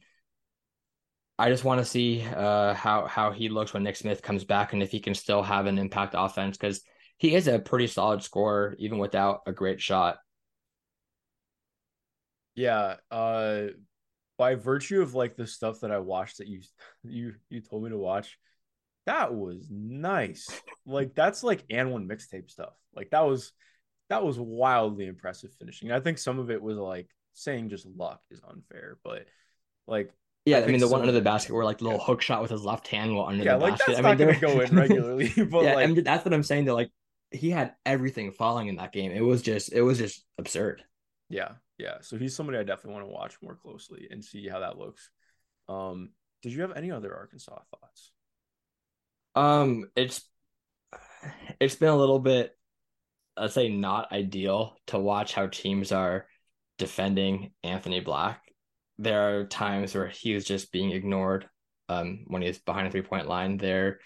I just want to see uh, how how he looks when Nick Smith comes back and if he can still have an impact offense because he is a pretty solid scorer even without a great shot. Yeah, uh, by virtue of like the stuff that I watched that you you you told me to watch, that was nice. like that's like and one mixtape stuff. Like that was that was wildly impressive finishing. I think some of it was like saying just luck is unfair, but like yeah, I, I mean the so. one under the basket where like the little yeah. hook shot with his left hand while under yeah, the like, basket. That's I mean, not gonna go in <laughs> regularly. But yeah, like... I mean, that's what I'm saying. That like he had everything falling in that game. It was just it was just absurd. Yeah, yeah. So he's somebody I definitely want to watch more closely and see how that looks. Um, did you have any other Arkansas thoughts? Um, it's it's been a little bit, let's say, not ideal to watch how teams are defending Anthony Black there are times where he was just being ignored um, when he's behind a three point line. They're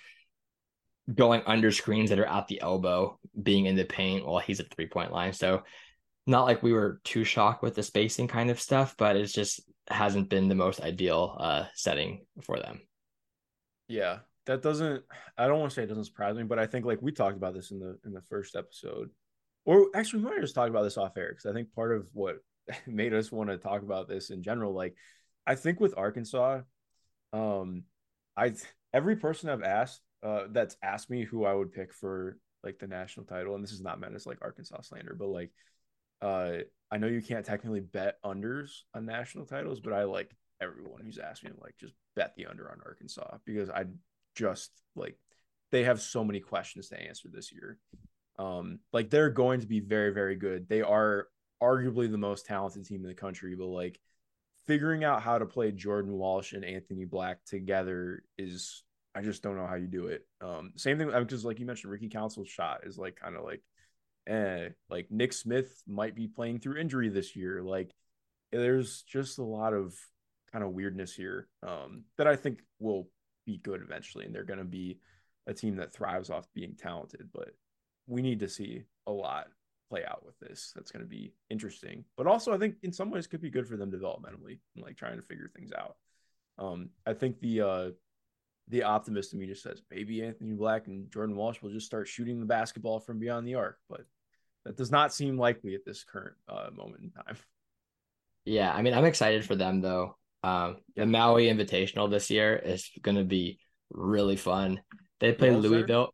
going under screens that are at the elbow, being in the paint while he's at three point line. So, not like we were too shocked with the spacing kind of stuff, but it just hasn't been the most ideal uh, setting for them. Yeah, that doesn't. I don't want to say it doesn't surprise me, but I think like we talked about this in the in the first episode, or actually we might just talk about this off air because I think part of what <laughs> made us want to talk about this in general. Like, I think with Arkansas, um, I every person I've asked uh, that's asked me who I would pick for like the national title, and this is not meant as like Arkansas slander, but like, uh, I know you can't technically bet unders on national titles, but I like everyone who's asked me like just bet the under on Arkansas because I just like they have so many questions to answer this year. Um, like they're going to be very, very good. They are arguably the most talented team in the country, but like figuring out how to play Jordan Walsh and Anthony Black together is I just don't know how you do it. Um, same thing because like you mentioned, Ricky Council's shot is like kind of like, eh, like Nick Smith might be playing through injury this year. Like there's just a lot of kind of weirdness here um, that I think will be good eventually, and they're going to be a team that thrives off being talented. But we need to see a lot play out with this. That's going to be interesting, but also I think in some ways could be good for them developmentally and like trying to figure things out. Um, I think the uh, the optimist in me just says maybe Anthony Black and Jordan Walsh will just start shooting the basketball from beyond the arc, but that does not seem likely at this current uh, moment in time. Yeah, I mean, I'm excited for them though. Um, the Maui Invitational this year is going to be really fun. They play Louisville.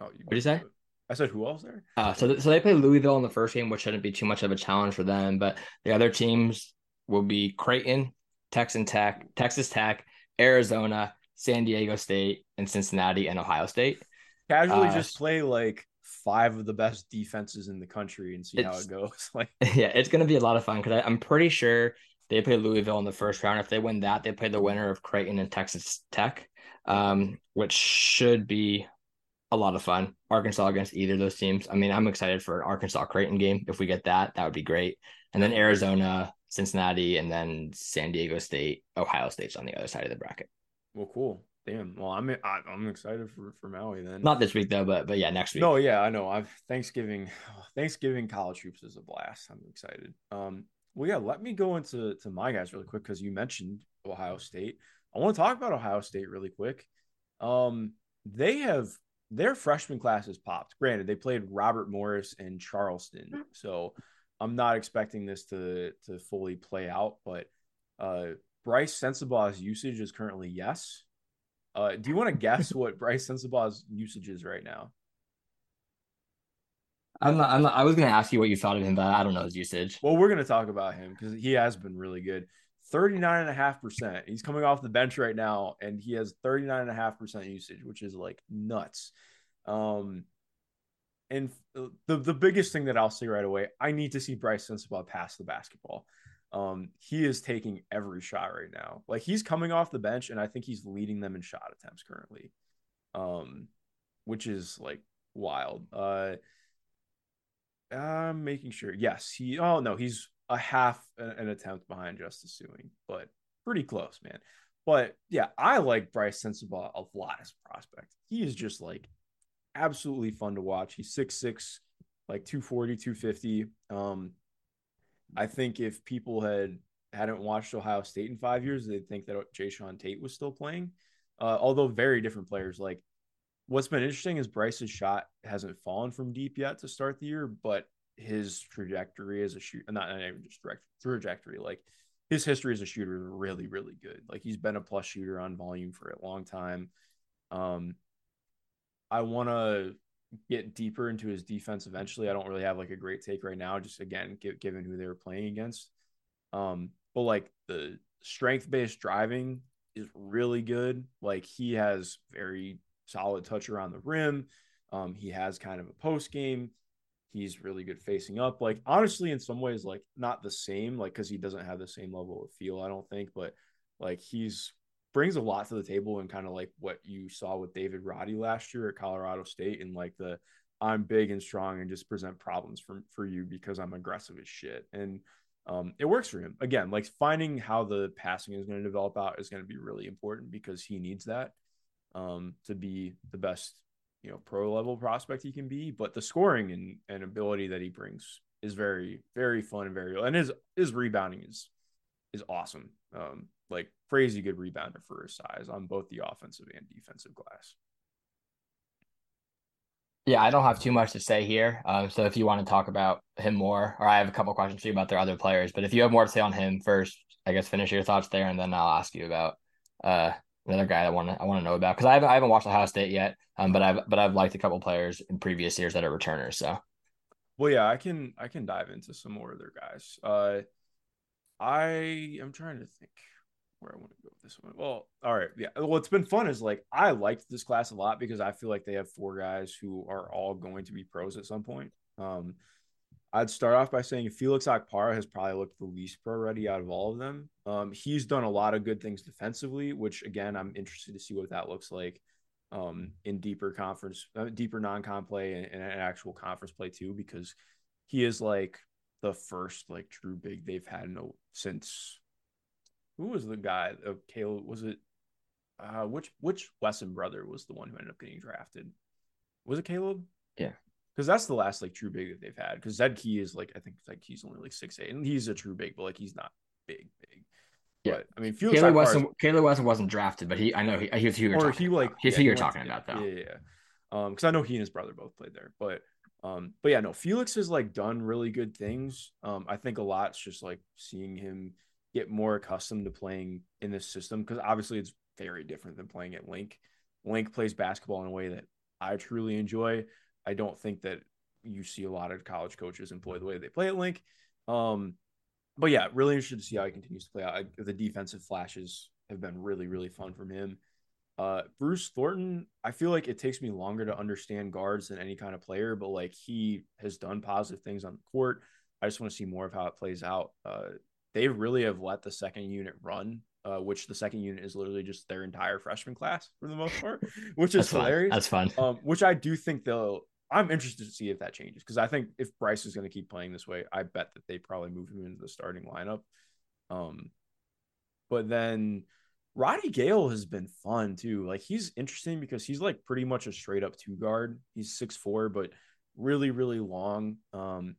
Oh, you what did you say? I said who else there? Uh, so th- so they play Louisville in the first game, which shouldn't be too much of a challenge for them. But the other teams will be Creighton, Texas Tech, Texas Tech, Arizona, San Diego State, and Cincinnati and Ohio State. Casually uh, just play like five of the best defenses in the country and see how it goes. <laughs> like, <laughs> yeah, it's gonna be a lot of fun because I'm pretty sure they play Louisville in the first round. If they win that, they play the winner of Creighton and Texas Tech, um, which should be a lot of fun. Arkansas against either of those teams. I mean, I'm excited for an Arkansas Creighton game. If we get that, that would be great. And then Arizona, Cincinnati, and then San Diego State, Ohio State's on the other side of the bracket. Well, cool. Damn. Well, I'm I'm excited for for Maui then. Not this week though, but but yeah, next week. No, yeah, I know. I've Thanksgiving, <sighs> Thanksgiving college hoops is a blast. I'm excited. Um, well, yeah, let me go into to my guys really quick because you mentioned Ohio State. I want to talk about Ohio State really quick. Um, they have their freshman class has popped. Granted, they played Robert Morris and Charleston, mm-hmm. so I'm not expecting this to to fully play out. But uh, Bryce Sensabaugh's usage is currently yes. Uh, do you want to guess <laughs> what Bryce Sensabaugh's usage is right now? I'm not, I'm not, I was going to ask you what you thought of him, but I don't know his usage. Well, we're going to talk about him because he has been really good. 39.5%. He's coming off the bench right now and he has 39.5% usage, which is like nuts. Um, and the, the biggest thing that I'll say right away, I need to see Bryce Sensabaugh pass the basketball. Um, he is taking every shot right now. Like he's coming off the bench, and I think he's leading them in shot attempts currently. Um, which is like wild. Uh, I'm making sure. Yes, he. Oh no, he's a half an attempt behind Justice Sueing, but pretty close, man. But yeah, I like Bryce Sensabaugh a lot as a prospect. He is just like absolutely fun to watch. He's six six, like 240, 250. Um, I think if people had hadn't watched Ohio State in five years, they'd think that Jae'Sean Tate was still playing. Uh, although very different players. Like what's been interesting is Bryce's shot hasn't fallen from deep yet to start the year, but his trajectory as a shooter, not, not even just direct trajectory, like his history as a shooter is really, really good. Like he's been a plus shooter on volume for a long time. Um, I want to get deeper into his defense eventually. I don't really have like a great take right now, just again, given who they were playing against. Um, but like the strength based driving is really good. Like he has very solid touch around the rim. Um, he has kind of a post game. He's really good facing up. Like honestly, in some ways, like not the same, like because he doesn't have the same level of feel, I don't think, but like he's brings a lot to the table and kind of like what you saw with David Roddy last year at Colorado State and like the I'm big and strong and just present problems for for you because I'm aggressive as shit. And um, it works for him. Again, like finding how the passing is going to develop out is going to be really important because he needs that um, to be the best, you know, pro level prospect he can be. But the scoring and, and ability that he brings is very, very fun and very, and his his rebounding is is awesome. Um, like crazy good rebounder for his size on both the offensive and defensive glass. Yeah, I don't have too much to say here. Um, so if you want to talk about him more, or I have a couple questions for you about their other players, but if you have more to say on him first, I guess finish your thoughts there, and then I'll ask you about uh, another guy I want to I want to know about because I haven't I haven't watched the Ohio State yet, um, but I've but I've liked a couple players in previous years that are returners. So, well, yeah, I can I can dive into some more of their guys. Uh, I am trying to think where I want to go with this one. Well, all right, yeah. What's been fun is like I liked this class a lot because I feel like they have four guys who are all going to be pros at some point. Um, I'd start off by saying Felix Okpara has probably looked the least pro ready out of all of them. Um, he's done a lot of good things defensively, which again, I'm interested to see what that looks like um, in deeper conference, uh, deeper non-con play and, and actual conference play too, because he is like the first like true big they've had no since who was the guy of Caleb? Was it uh, which which Wesson brother was the one who ended up getting drafted? Was it Caleb? Yeah, because that's the last like true big that they've had. Because Zed Key is like I think Zed Key's only like six eight, and he's a true big, but like he's not big big. Yeah, but, I mean, Felix Caleb Wesson, Wesson wasn't drafted, but he I know he was who you're or talking he like about. he's yeah, who you're talking about though. Yeah, yeah, Um, because I know he and his brother both played there, but um, but yeah, no, Felix has like done really good things. Um, I think a lot's just like seeing him get more accustomed to playing in this system because obviously it's very different than playing at Link. Link plays basketball in a way that I truly enjoy. I don't think that you see a lot of college coaches employ the way they play at Link. Um, but yeah, really interested to see how he continues to play out. I, the defensive flashes have been really, really fun from him. Uh, Bruce Thornton, I feel like it takes me longer to understand guards than any kind of player, but like he has done positive things on the court. I just want to see more of how it plays out. Uh, they really have let the second unit run, uh, which the second unit is literally just their entire freshman class for the most part, <laughs> which is That's fun. hilarious. That's fun. Um, which I do think they'll. I'm interested to see if that changes because I think if Bryce is going to keep playing this way, I bet that they probably move him into the starting lineup. Um, but then Roddy Gayle has been fun too. Like he's interesting because he's like pretty much a straight up two guard. He's six four, but really really long. Um,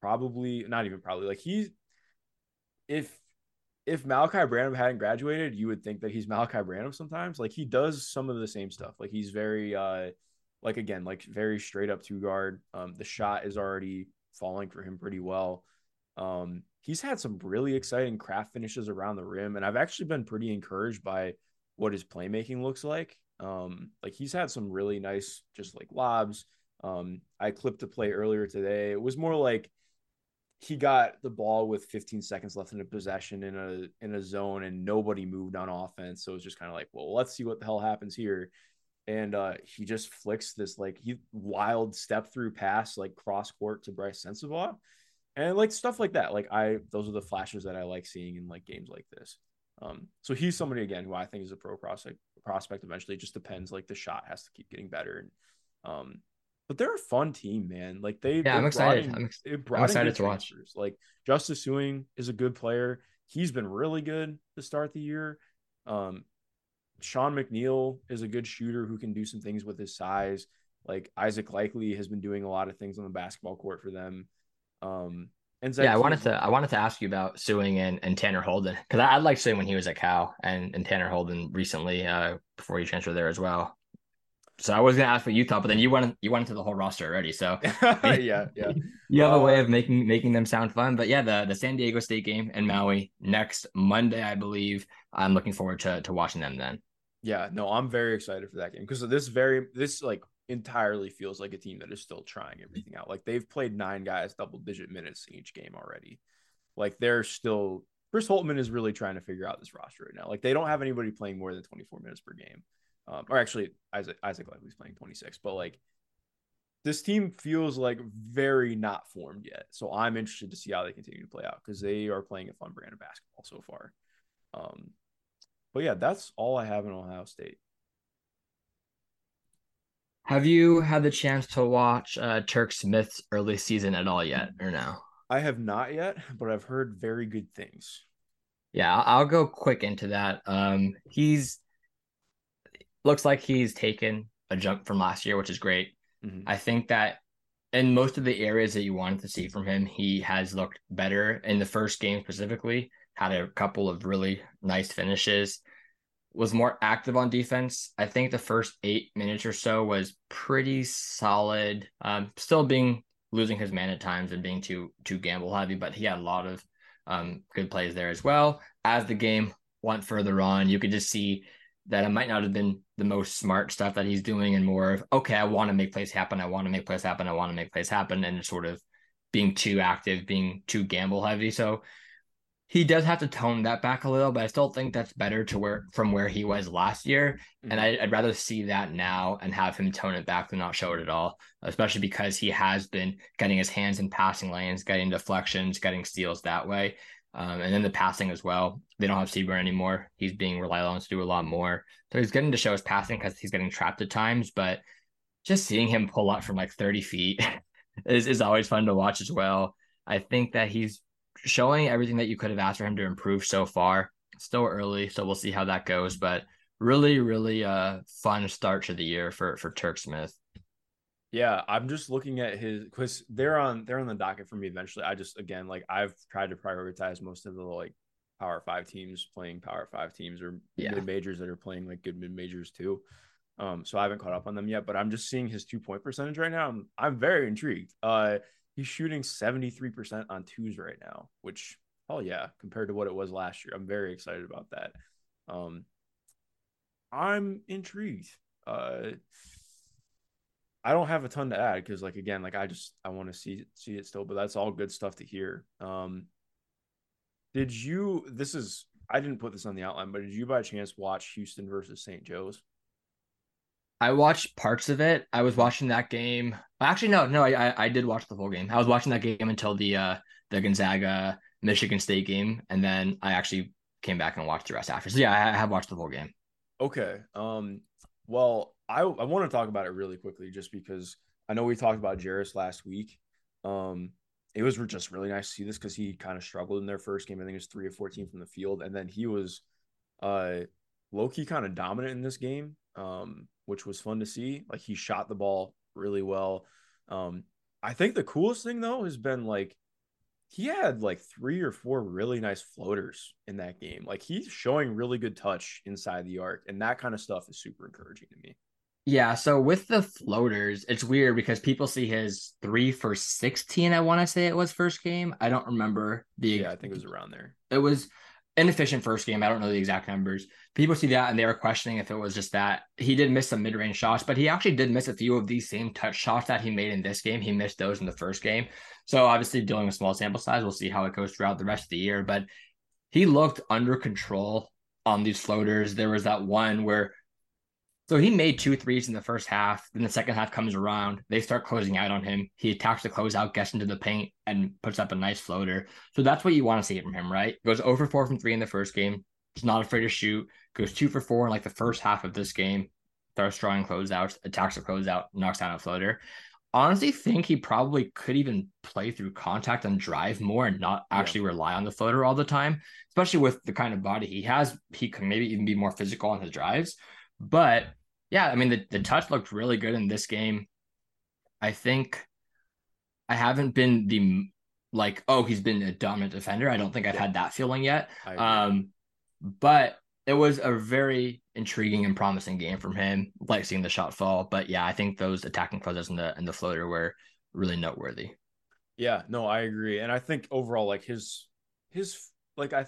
probably not even probably like he's if if Malachi Branham hadn't graduated, you would think that he's <laughs> Malachi Branham sometimes. Like he does some of the same stuff. Like he's very uh like again, like very straight up two guard. Um the shot is already falling for him pretty well. Um he's had some really exciting craft finishes around the rim and I've actually been pretty encouraged by what his playmaking looks like. Um like he's had some really nice just like lobs. Um I clipped a play earlier today. It was more like he got the ball with 15 seconds left in a possession in a in a zone and nobody moved on offense. So it was just kind of like, well, let's see what the hell happens here. And uh, he just flicks this like he wild step through pass like cross court to Bryce Sensabaugh. And like stuff like that. Like I those are the flashes that I like seeing in like games like this. Um, so he's somebody again who I think is a pro prospect prospect eventually. It just depends. Like the shot has to keep getting better. And um but they're a fun team, man. Like they, Yeah, I'm excited. in- I'm ex- I'm excited to watch. transfers. Like Justice Sueing is a good player. He's been really good to start the year. Um, Sean McNeil is a good shooter who can do some things with his size. Like Isaac Likekele has been doing a lot of things on the basketball court for them. Um, and so Yeah, I wanted to I wanted to ask you about Sueing and, and Tanner Holden because I, I liked Sueing when he was at Cal and, and Tanner Holden recently uh, before he transferred there as well. So I was gonna ask what you thought, but then you went you went into the whole roster already. So <laughs> yeah, <laughs> yeah. you have a way Uh, of making making them sound fun. But yeah, the the San Diego State game in Maui next Monday, I believe. I'm looking forward to to watching them then. Yeah, no, I'm very excited for that game because this very this like entirely feels like a team that is still trying everything out. Like they've played nine guys double digit minutes in each game already. Like they're still Chris Holtmann is really trying to figure out this roster right now. Like they don't have anybody playing more than 24 minutes per game. Um, or actually Isaac Isaac Likekele's playing 26, but like this team feels like very not formed yet. So I'm interested to see how they continue to play out because they are playing a fun brand of basketball so far. Um, but yeah, that's all I have in Ohio State. Have you had the chance to watch uh, Turk Smith's early season at all yet, or no? I have not yet, but I've heard very good things. Yeah, I'll, go quick into that. Um, he's looks like he's taken a jump from last year, which is great. Mhm. I think that in most of the areas that you wanted to see from him, he has looked better. In the first game specifically, had a couple of really nice finishes. Was more active on defense. I think the first eight minutes or so was pretty solid. Um, still being losing his man at times and being too too gamble heavy, but he had a lot of um, good plays there as well. As the game went further on, you could just see that it might not have been the most smart stuff that he's doing and more of, okay, I want to make plays happen. I want to make plays happen. I want to make plays happen. And sort of being too active, being too gamble heavy. So he does have to tone that back a little, but I still think that's better to where from where he was last year. And I, I'd rather see that now and have him tone it back than not show it at all, especially because he has been getting his hands in passing lanes, getting deflections, getting steals that way. Um, and then the passing as well. They don't have Seabron anymore. He's being relied on to do a lot more. So he's getting to show his passing because he's getting trapped at times. But just seeing him pull up from like 30 feet <laughs> is, is always fun to watch as well. I think that he's showing everything that you could have asked for him to improve so far. Still early, so we'll see how that goes. But really, really uh fun start to the year for for Turk Smith. Yeah, I'm just looking at his because they're on they're on the docket for me eventually. I just again like I've tried to prioritize most of the like power five teams playing power five teams or Yeah. mid majors that are playing like good mid majors too. Um, so I haven't caught up on them yet, but I'm just seeing his two point percentage right now. I'm I'm very intrigued. Uh, he's shooting 73% on twos right now, which oh yeah, compared to what it was last year, I'm very excited about that. Um, I'm intrigued. Uh, I don't have a ton to add because, like, again, like I just I want to see see it still, but that's all good stuff to hear. Um, did you? This is I didn't put this on the outline, but did you by chance watch Houston versus St. Joe's? I watched parts of it. I was watching that game. Actually, no, no, I, I did watch the whole game. I was watching that game until the uh the Gonzaga Michigan State game, and then I actually came back and watched the rest after. So yeah, I, have watched the whole game. Okay. Um. Well, I I want to talk about it really quickly, just because I know we talked about Jarace last week. Um, it was just really nice to see this because he kind of struggled in their first game. I think it was three or fourteen from the field, and then he was, uh, low key kind of dominant in this game. Um, which was fun to see. Like he shot the ball really well. Um, I think the coolest thing though has been like he had like three or four really nice floaters in that game. Like he's showing really good touch inside the arc, and that kind of stuff is super encouraging to me. Yeah, so with the floaters, it's weird because people see his three for 16. I want to say it was first game. I don't remember the. Yeah, I think it was around there. It was inefficient first game. I don't know the exact numbers. People see that and they were questioning if it was just that he did miss some mid range shots, but he actually did miss a few of these same touch shots that he made in this game. He missed those in the first game. So obviously, dealing with small sample size, we'll see how it goes throughout the rest of the year. But he looked under control on these floaters. There was that one where so he made two threes in the first half. Then the second half comes around. They start closing out on him. He attacks the closeout, gets into the paint, and puts up a nice floater. So that's what you want to see from him, right? Goes over four from three in the first game. He's not afraid to shoot. Goes two for four in like the first half of this game. Starts drawing closeouts, attacks the closeout, knocks down a floater. Honestly, think he probably could even play through contact and drive more and not actually yeah. rely on the floater all the time, especially with the kind of body he has. He can maybe even be more physical on his drives. But yeah, I mean the, the touch looked really good in this game. I think I haven't been the like, oh, he's been a dominant defender. I don't think I've had that feeling yet. Um, but it was a very intriguing and promising game from him. Like seeing the shot fall. But yeah, I think those attacking closes and the and the floater were really noteworthy. Yeah, no, I agree. And I think overall, like his his like I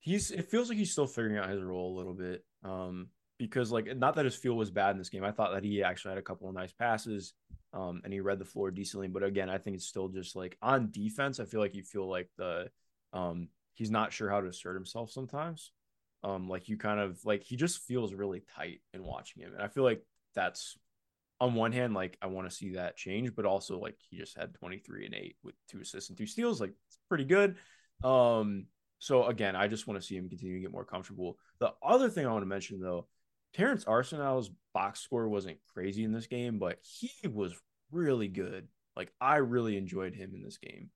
he's it feels like he's still figuring out his role a little bit. Um, because like not that his feel was bad in this game. I thought that he actually had a couple of nice passes, um, and he read the floor decently. But again, I think it's still just like on defense. I feel like you feel like the um he's not sure how to assert himself sometimes. Um, like you kind of like he just feels really tight in watching him, and I feel like that's on one hand like I want to see that change, but also like he just had 23 and eight with two assists and two steals, like it's pretty good. Um, so again, I just want to see him continue to get more comfortable. The other thing I want to mention though Terrance Arceneaux's box score wasn't crazy in this game, but he was really good. Like I really enjoyed him in this game.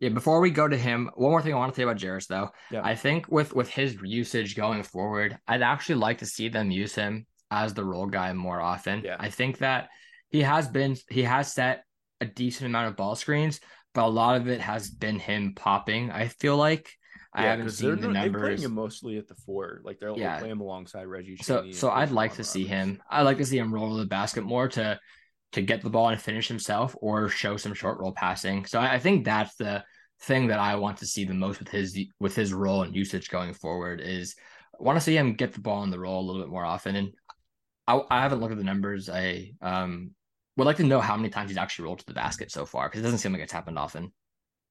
Yeah, before we go to him, one more thing I want to say about Jarace though. Yeah. I think with with his usage going forward, I'd actually like to see them use him as the role guy more often. Yeah. I think that he has been he has set a decent amount of ball screens, but a lot of it has been him popping. I feel like I haven't seen the numbers. They're playing him mostly at the four. Like they'll, yeah. play him alongside Reggie. So, so I'd like to see him. I'd like to see him roll the basket more to to get the ball and finish himself, or show some short roll passing. So I, I think that's the thing that I want to see the most with his with his role and usage going forward. Is I want to see him get the ball in the roll a little bit more often. And I, I haven't looked at the numbers. I um would like to know how many times he's actually rolled to the basket so far because it doesn't seem like it's happened often.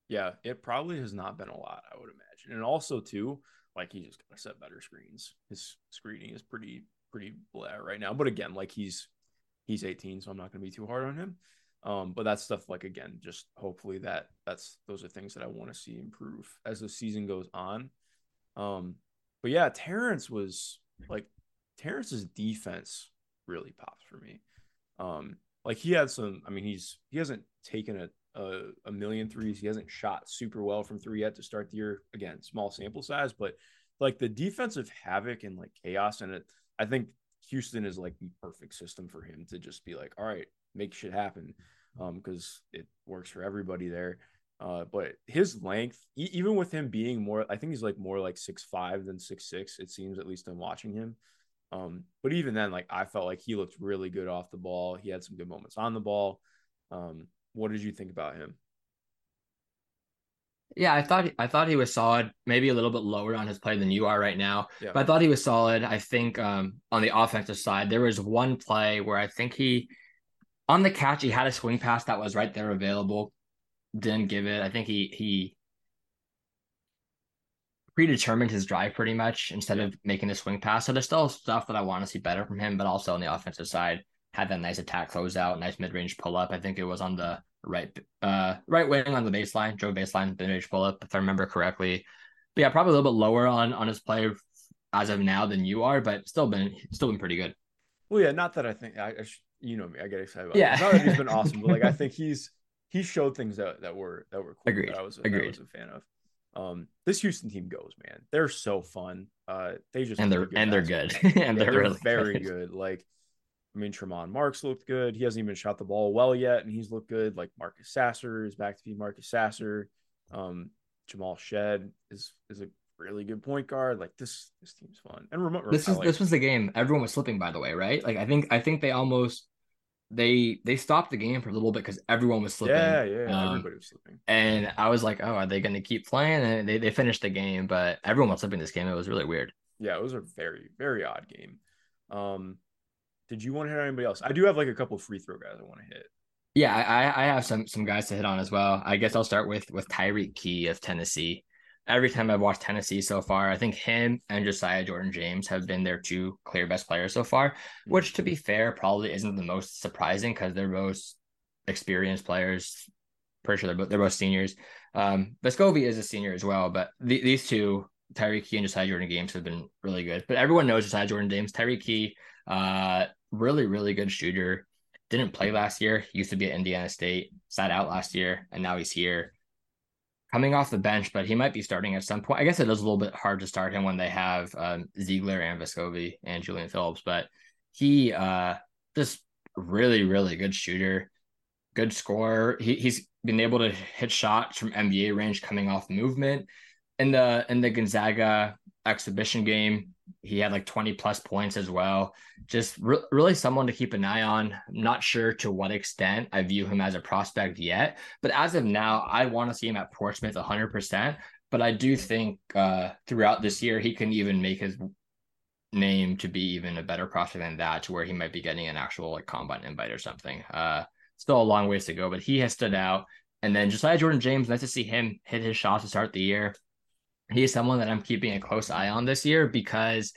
Yeah, it probably has not been a lot. I would imagine and also too, like he just gotta set better screens. His screening is pretty pretty blah right now. But again, like he's he's 18, so I'm not gonna be too hard on him. Um, but that's stuff like again, just hopefully that that's those are things that I want to see improve as the season goes on. Um, but yeah, Terrance was like Terrance's defense really pops for me. Um, like he had some, I mean, he's he hasn't taken a a, a million threes. He hasn't shot super well from three yet to start the year. Again, small sample size, but like the defensive havoc and like chaos and it, I think Houston is like the perfect system for him to just be like, all right, make shit happen, um, because it works for everybody there. Uh, but his length, e- even with him being more, I think he's like more like six five than six six. It seems at least in watching him. Um, but even then, like I felt like he looked really good off the ball. He had some good moments on the ball. Um, what did you think about him? Yeah, I thought I thought he was solid. Maybe a little bit lower on his play than you are right now, yeah. but I thought he was solid. I think um, on the offensive side, there was one play where I think he, on the catch, he had a swing pass that was right there available, didn't give it. I think he he predetermined his drive pretty much instead of making the swing pass. So there's still stuff that I want to see better from him, but also on the offensive side, had that nice attack closeout, nice mid range pull up. I think it was on the right uh right wing on the baseline, drove baseline, mid range pull up, if I remember correctly. But yeah, probably a little bit lower on on his play as of now than you are, but still been still been pretty good. Well, yeah, not that I think I, I you know me, I get excited about. Yeah, it. not that he's been <laughs> awesome, but like I think he's he showed things that that were that were cool. Agreed. That I was Agreed. I was a fan of. Um, this Houston team goes, man. They're so fun. Uh, they just and they're good and they're good <laughs> and Yeah, they're, they're really very good. good. Like, I mean, Tramon Marks looked good. He hasn't even shot the ball well yet, and he's looked good. Like Marcus Sasser is back to be Marcus Sasser. Um, Jamal Shead is is a really good point guard. Like this this team's fun. And remote This is like- this was the game. Everyone was slipping, by the way, right? Like I think I think they almost they they stopped the game for a little bit because everyone was slipping. yeah, yeah. Um, everybody was slipping. And I was like, oh, are they going to keep playing? And they, they finished the game, but everyone was slipping this game. It was really weird. Yeah, it was a very very odd game. Um, did you want to hit on anybody else? I do have like a couple free throw guys I want to hit. Yeah, I, I have some some guys to hit on as well. I guess I'll start with with Tyreke Key of Tennessee. Every time I've watched Tennessee so far, I think him and Josiah Jordan James have been their two clear best players so far. Which, to be fair, probably isn't the most surprising because they're both experienced players. Pretty sure they're both, they're both seniors. Um, Vescovi is a senior as well, but the, these two, Tyreke Key and Josiah Jordan James, have been really good. But everyone knows Josiah Jordan James. Tyreke Key, uh, really, really good shooter. Didn't play last year. Used to be at Indiana State, sat out last year, and now he's here. Coming off the bench, but he might be starting at some point. I guess it is a little bit hard to start him when they have um, Ziegler and Vescovi and Julian Phillips, but he uh really, really good shooter, good scorer. He he's been able to hit shots from NBA range coming off movement. In the in the Gonzaga exhibition game, he had like 20 plus points as well. Just re- really someone to keep an eye on. I'm not sure to what extent I view him as a prospect yet, but as of now, I want to see him at Portsmouth 100%. But I do think uh, throughout this year, he can even make his name to be even a better prospect than that, to where he might be getting an actual like combine invite or something. Uh, still a long ways to go, but he has stood out. And then Josiah Jordan James, nice to see him hit his shots to start the year. He is someone that I'm keeping a close eye on this year because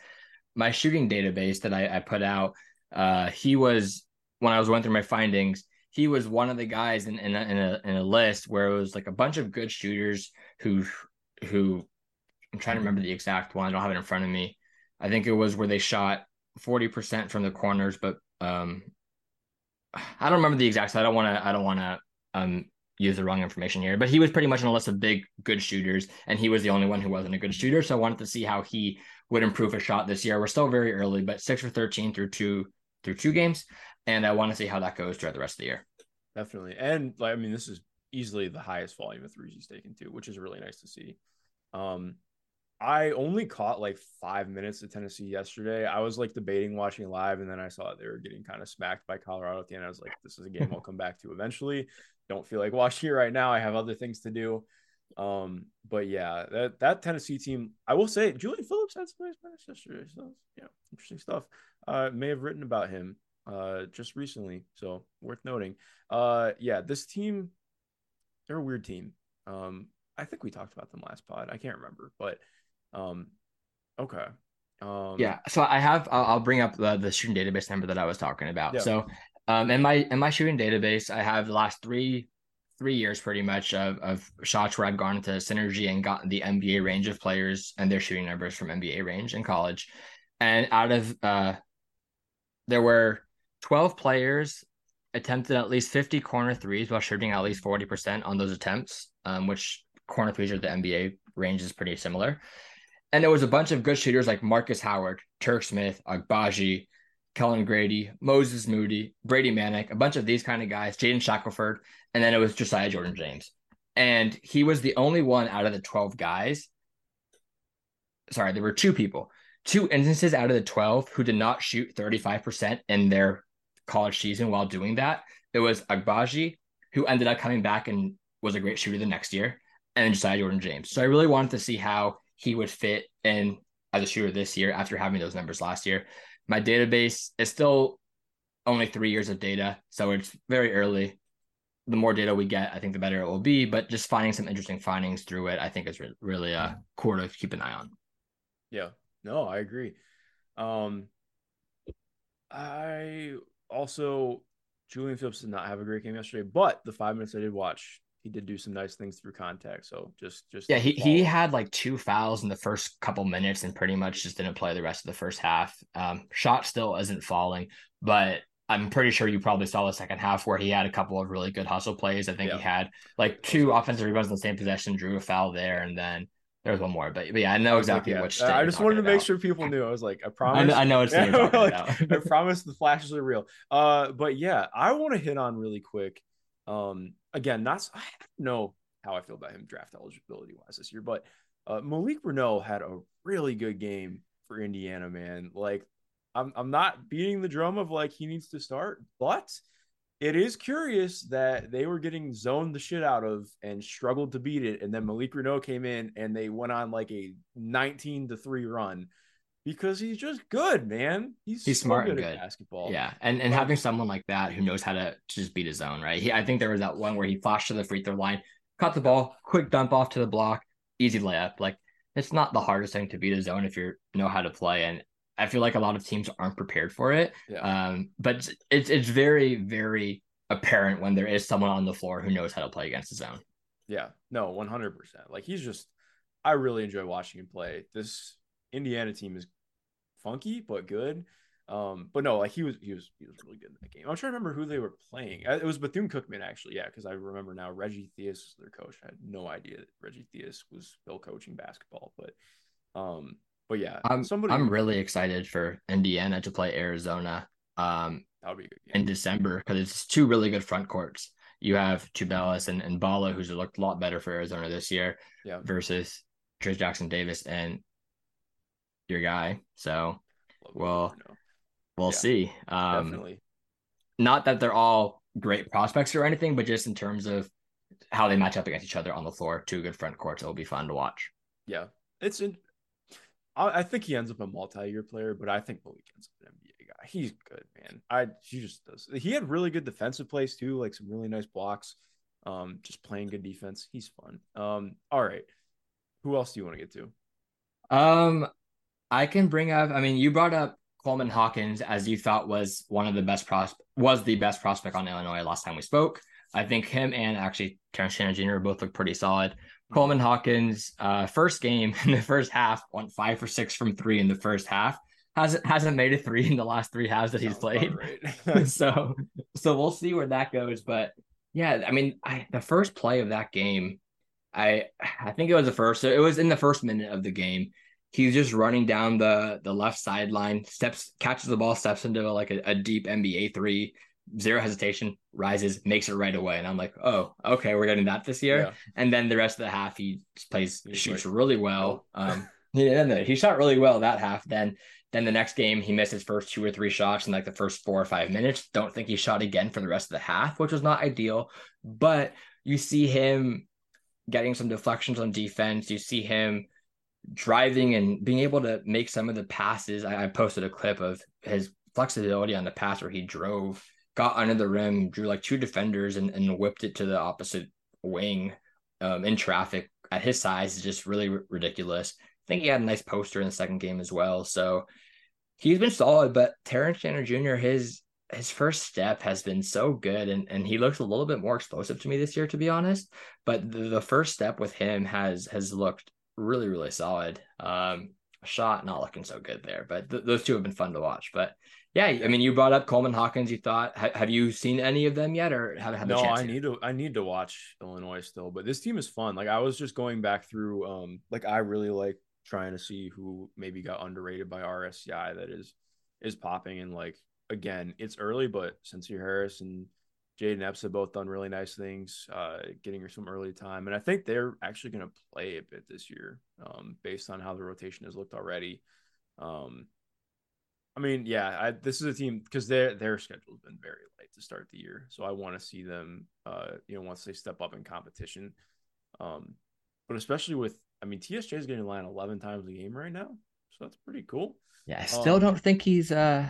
my shooting database that I, I put out, uh, he was when I was going through my findings, he was one of the guys in in a, in a in a list where it was like a bunch of good shooters who who I'm trying to remember the exact one. I don't have it in front of me. I think it was where they shot 40% from the corners, but um I don't remember the exact. I don't want to I don't want to um use the wrong information here, but he was pretty much on a list of big good shooters, and he was the only one who wasn't a good shooter. So I wanted to see how he would improve a shot this year. We're still very early, but six for 13 through two through two games, and I want to see how that goes throughout the rest of the year. Definitely. And like I mean, this is easily the highest volume of threes he's taken too, which is really nice to see. Um I only caught like five minutes of Tennessee yesterday. I was like debating watching live, and then I saw they were getting kind of smacked by Colorado at the end. I was like, this is a game <laughs> I'll come back to eventually. Don't feel like watching it right now. I have other things to do. Um, but yeah, that that Tennessee team, I will say, Julian Phillips had some nice minutes yesterday. So yeah, interesting stuff. Uh, may have written about him uh just recently, so worth noting. Uh, yeah, this team, they're a weird team. Um, I think we talked about them last pod. I can't remember, but um, okay. Um, Yeah, so I have. I'll, I'll bring up the, the shooting database number that I was talking about. Yeah. So, um, in my in my shooting database, I have the last three three years pretty much of of shots where I've gone into synergy and gotten the NBA range of players and their shooting numbers from NBA range in college, and out of uh, there were twelve players attempted at least fifty corner threes while shooting at least forty percent on those attempts, um, which corner threes are the NBA range is pretty similar. And there was a bunch of good shooters like Markus Howard, Turk Smith, Agbaji, Kellan Grady, Moses Moody, Brady Manek, a bunch of these kind of guys, Jaden Shackelford, and then it was Josiah Jordan James. And he was the only one out of the 12 guys. Sorry, there were two people, two instances out of the 12 who did not shoot 35% in their college season while doing that. It was Agbaji, who ended up coming back and was a great shooter the next year, and then Josiah Jordan James. So I really wanted to see how he would fit in as a shooter this year after having those numbers last year. My database is still only three years of data, so it's very early. the more data we get, I think the better it will be. But just finding some interesting findings through it, I think is re- really a core to keep an eye on. Yeah, no, I agree. Um, I also Julian Phillips did not have a great game yesterday, but the five minutes I did watch, he did do some nice things through contact. So just just yeah, he he had like two fouls in the first couple minutes and pretty much just didn't play the rest of the first half. Um, shot still isn't falling, but I'm pretty sure you probably saw the second half where he had a couple of really good hustle plays. I think yeah. he had like two offensive rebounds in the same possession, drew a foul there, and then there was one more, but, but yeah, I know exactly yeah. which. I just wanted to about. make sure people knew. I was like, I promise. <laughs> I know, I know it's <laughs> like, I promise the flashes are real. Uh, but yeah, I want to hit on really quick. Um, again, not I don't know how I feel about him draft eligibility wise this year, but uh, Malik Reneau had a really good game for Indiana, man. Like, I'm I'm not beating the drum of like he needs to start, but it is curious that they were getting zoned the shit out of and struggled to beat it. And then Malik Reneau came in and they went on like a 19 to 3 run because he's just good, man. He's, he's so smart good and good at basketball. Yeah. And and having someone like that who knows how to just beat his own, right? He, I think there was that one where he flashed to the free throw line, caught the ball, quick dump off to the block, easy layup. Like it's not the hardest thing to beat his zone if you know how to play. And I feel like a lot of teams aren't prepared for it. Yeah. Um, but it's it's very, very apparent when there is someone on the floor who knows how to play against his own. Yeah, no, 100%. Like he's just, I really enjoy watching him play. This Indiana team is funky, but good. Um, but no, like he was, he was, he was really good in that game. I'm trying to remember who they were playing. Uh, it was Bethune Cookman, actually. Yeah, because I remember now Reggie Theus was their coach. I had no idea that Reggie Theus was still coaching basketball, but, um, but yeah, I'm somebody. I'm really excited for Indiana to play Arizona. Um, that would be good in December because it's two really good front courts. You have Tubelis and, and Ballo, who's looked a lot better for Arizona this year, yeah. versus Trayce Jackson Davis and your guy. So, well, we'll yeah, see. Um, definitely. Not that they're all great prospects or anything, but just in terms of how they match up against each other on the floor, two good front courts, it'll be fun to watch. Yeah, it's in. I, I think he ends up a multi-year player, but I think Malik ends up an NBA guy. He's good, man. I he just does. He had really good defensive plays too, like some really nice blocks. Um, just playing good defense. He's fun. Um, all right. Who else do you want to get to? Um, I can bring up. I mean, you brought up Coleman Hawkins as you thought was one of the best pros was the best prospect on Illinois last time we spoke. I think him and actually Terrence Shannon Jr. both look pretty solid. Coleman Hawkins, uh, first game <laughs> in the first half, went five for six from three in the first half hasn't hasn't made a three in the last three halves that he's played. Right. <laughs> so so we'll see where that goes. But yeah, I mean, I, the first play of that game, I I think it was the first. So It was in the first minute of the game. He's just running down the the left sideline, steps, catches the ball, steps into like a, a deep NBA three, zero hesitation, rises, makes it right away. And I'm like, oh, okay, we're getting that this year. Yeah. And then the rest of the half, he plays, he's shoots like, really well. Oh. Um, yeah, he shot really well that half. Then then the next game, he missed his first two or three shots in like the first four or five minutes. Don't think he shot again for the rest of the half, which was not ideal. But you see him getting some deflections on defense. You see him driving and being able to make some of the passes. I, I posted a clip of his flexibility on the pass where he drove, got under the rim, drew like two defenders, and, and whipped it to the opposite wing um, in traffic. At his size, is just really r- ridiculous I think he had a nice poster in the second game as well. So he's been solid, but Terrence Shannon Jr., his his first step has been so good and, and he looks a little bit more explosive to me this year, to be honest. But the, the first step with him has has looked really, really solid. Um shot not looking so good there, but th- those two have been fun to watch. But yeah, I mean, you brought up Coleman Hawkins. You thought, ha- have you seen any of them yet, or have had no? I need to. I need to watch Illinois still, but this team is fun. Like I was just going back through. Um, like I really like trying to see who maybe got underrated by RSCI that is is popping. And like again, it's early, but Sencire Harris and Jayden Epps have both done really nice things, uh, getting her some early time. And I think they're actually going to play a bit this year, um, based on how the rotation has looked already. Um, I mean, yeah, I, this is a team because their their schedule has been very light to start the year, so I want to see them, uh, you know, once they step up in competition. Um, but especially with I mean, TSJ is getting line 11 times a game right now. So that's pretty cool. Yeah, I still um, don't think he's uh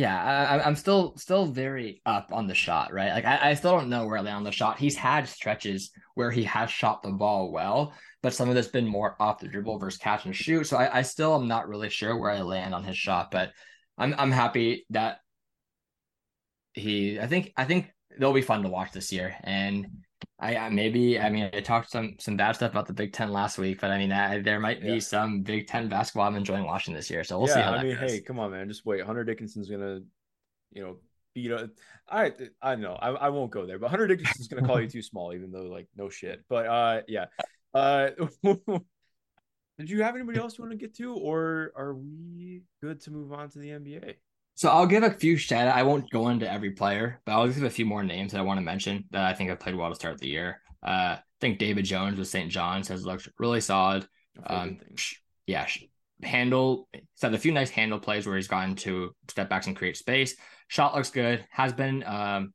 Yeah, I, I'm still still very up on the shot, right? Like I, I still don't know where I land on the shot. He's had stretches where he has shot the ball well, but some of it's been more off the dribble versus catch and shoot. So I, I still am not really sure where I land on his shot, but I'm I'm happy that he. I think I think they'll be fun to watch this year, and I, maybe I mean I talked some some bad stuff about the Big Ten last week, but I mean I, there might be some Big Ten basketball I'm enjoying watching this year. So we'll yeah, see how. I mean, goes. hey, come on, man, just wait. Hunter Dickinson's gonna, you know, beat up. I I know I, I won't go there, but Hunter Dickinson's gonna call you too <laughs> small, even though like no shit. But uh, yeah. Uh, <laughs> did you have anybody else you want to get to, or are we good to move on to the NBA? So I'll give a few shout out. I won't go into every player, but I'll give a few more names that I want to mention that I think have played well to start the year. Uh, I think David Jones with St. John's has looked really solid. Um, yeah, handle. He's had a few nice handle plays where he's gotten to step backs and create space. Shot looks good. Has been um,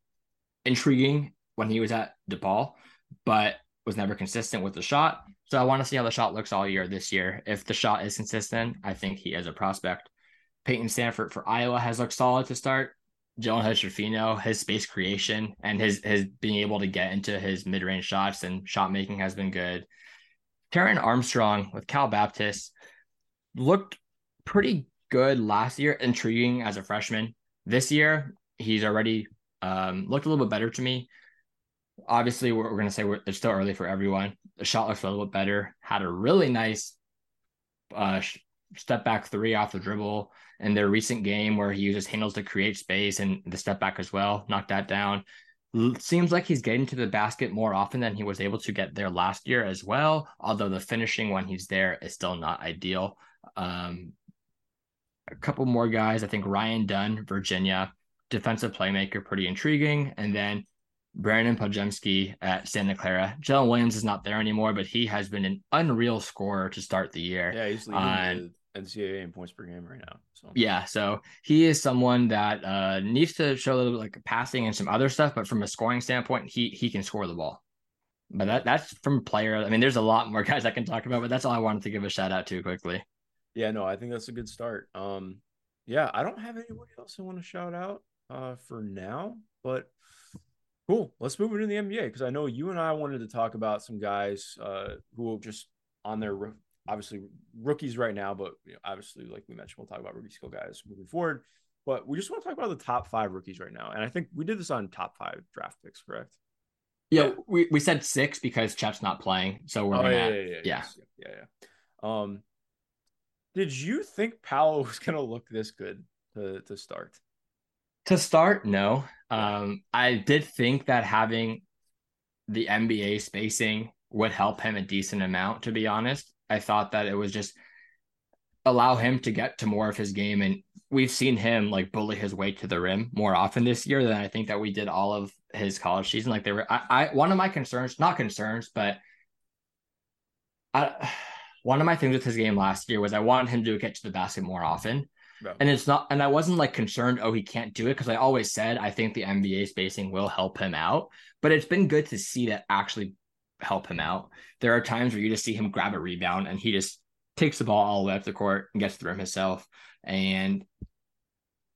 intriguing when he was at DePaul, but was never consistent with the shot. So I want to see how the shot looks all year this year. If the shot is consistent, I think he is a prospect. Payton Sandfort for Iowa has looked solid to start. Joan Hedgerfino, his space creation and his his being able to get into his mid range shots and shot making has been good. Taran Armstrong with Cal Baptist looked pretty good last year, intriguing as a freshman. This year, he's already um, looked a little bit better to me. Obviously, we're, we're going to say it's still early for everyone. The shot looks a little bit better. Had a really nice uh, step back three off the dribble in their recent game where he uses handles to create space and the step back as well, knocked that down. Seems like he's getting to the basket more often than he was able to get there last year as well. Although the finishing when he's there is still not ideal. Um, a couple more guys, I think Ryan Dunn, Virginia, defensive playmaker, pretty intriguing. And then Brandon Podziemski at Santa Clara. Jalen Williams is not there anymore, but he has been an unreal scorer to start the year. Yeah, he's leading uh, the NCAA in points per game right now. So yeah, so he is someone that uh, needs to show a little bit like passing and some other stuff, but from a scoring standpoint, he he can score the ball. But that that's from player. I mean, there's a lot more <laughs> guys I can talk about, but that's all I wanted to give a shout out to quickly. Yeah, no, I think that's a good start. Um, yeah, I don't have anybody else I want to shout out uh for now, but Cool. Let's move into the NBA because I know you and I wanted to talk about some guys uh, who are just on their obviously rookies right now, but you know, obviously, like we mentioned, we'll talk about rookie skill guys moving forward. But we just want to talk about the top five rookies right now, and I think we did this on top five draft picks, correct? Yeah, we, we said six because Chet's not playing, so we're oh, yeah yeah yeah, yeah. yeah yeah Um, did you think Paolo <laughs> was gonna look this good to to start? To start, no. Um, I did think that having the NBA spacing would help him a decent amount, to be honest. I thought that it was just allow him to get to more of his game. And we've seen him like bully his way to the rim more often this year than I think that we did all of his college season. Like they were, I, I one of my concerns, not concerns, but I, <sighs> one of my things with his game last year was I wanted him to get to the basket more often. And it's not, and I wasn't like concerned, oh, he can't do it. Cause I always said, I think the NBA spacing will help him out. But it's been good to see that actually help him out. There are times where you just see him grab a rebound and he just takes the ball all the way up the court and gets through him himself. And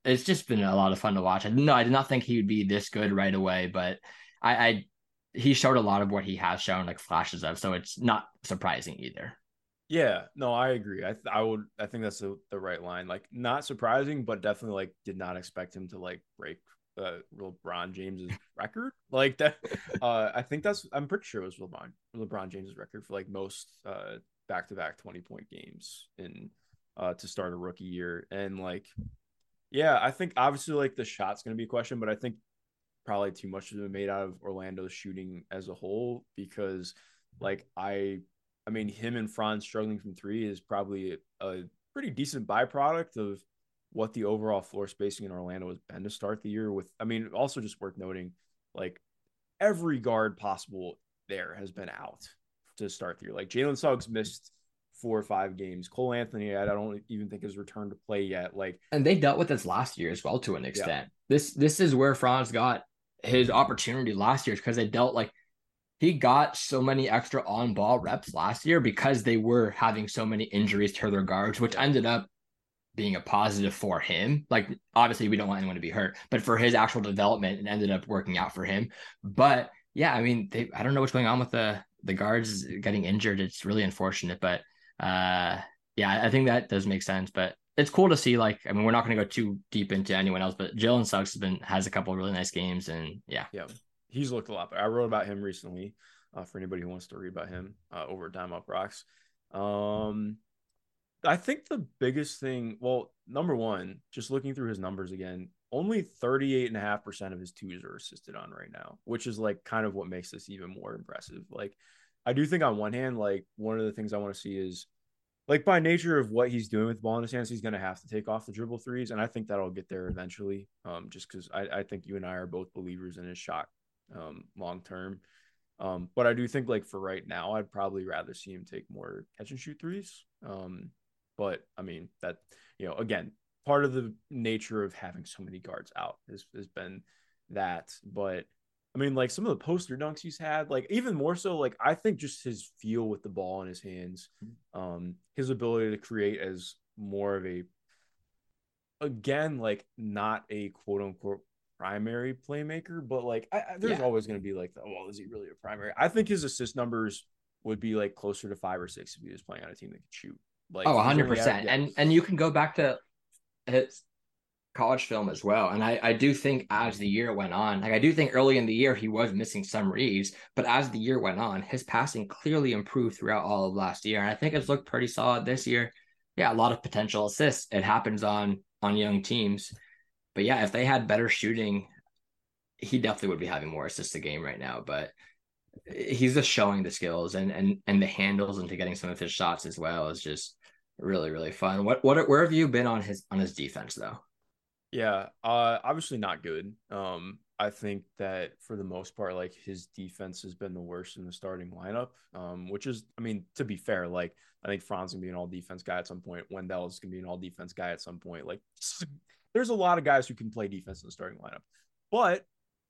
it's just been a lot of fun to watch. I no, I did not think he would be this good right away, but I, I he showed a lot of what he has shown, like flashes of. So it's not surprising either. Yeah, no, I agree. I I would I think that's the, the right line. Like not surprising, but definitely like did not expect him to like break uh LeBron James's record. Like that <laughs> uh I think that's I'm pretty sure it was LeBron LeBron James's record for like most uh back-to-back 20 point games in uh to start a rookie year. And like yeah, I think obviously like the shot's going to be a question, but I think probably too much has been made out of Orlando's shooting as a whole because like I I mean, him and Franz struggling from three is probably a, a pretty decent byproduct of what the overall floor spacing in Orlando has been to start the year. With, I mean, also just worth noting, like every guard possible there has been out to start the year. Like Jalen Suggs missed four or five games. Cole Anthony, I don't even think has returned to play yet. Like, and they dealt with this last year as well to an extent. Yeah. This this is where Franz got his opportunity last year because they dealt like he got so many extra on ball reps last year because they were having so many injuries to their guards, which ended up being a positive for him. Like obviously we don't want anyone to be hurt, but for his actual development, it ended up working out for him. But yeah, I mean, they, I don't know what's going on with the the guards getting injured. It's really unfortunate, but uh, yeah, I think that does make sense. But it's cool to see. Like, I mean, we're not going to go too deep into anyone else, but Jalen Suggs has been has a couple really nice games, and yeah, yeah, he's looked a lot. Better. I wrote about him recently. Uh, for anybody who wants to read about him uh, over at Dime UPROXX. Um, I think the biggest thing, well, number one, just looking through his numbers again, only 38.5% of his twos are assisted on right now, which is like kind of what makes this even more impressive. Like, I do think on one hand, like one of the things I want to see is like by nature of what he's doing with the ball in his hands, he's going to have to take off the dribble threes, and I think that'll get there eventually. Um, just because I, I think you and I are both believers in his shot, um, long term. Um, but I do think like for right now, I'd probably rather see him take more catch and shoot threes. Um, but I mean that you know again, part of the nature of having so many guards out has has been that. But I mean, like some of the poster dunks he's had, like even more so, like I think just his feel with the ball in his hands, um, his ability to create as more of a, again, like not a quote unquote primary playmaker, but like I, I, there's yeah. always going to be like, well, is he really a primary? I think his assist numbers would be like closer to five or six if he was playing on a team that could shoot. Like, oh, 100 percent. And and you can go back to his college film as well. And I, I do think as the year went on, like I do think early in the year he was missing some reads, but as the year went on, his passing clearly improved throughout all of last year. And I think it's looked pretty solid this year. Yeah, a lot of potential assists. It happens on on young teams. But yeah, if they had better shooting, he definitely would be having more assists a game right now. But he's just showing the skills and and and the handles into getting some of his shots as well is just really really fun. What what where have you been on his on his defense though? Yeah, uh, obviously not good. Um, I think that for the most part, like his defense has been the worst in the starting lineup. Um, which is, I mean, to be fair, like I think Franz gonna be an all defense guy at some point. Wendell is gonna be an all defense guy at some point. Like, there's a lot of guys who can play defense in the starting lineup, but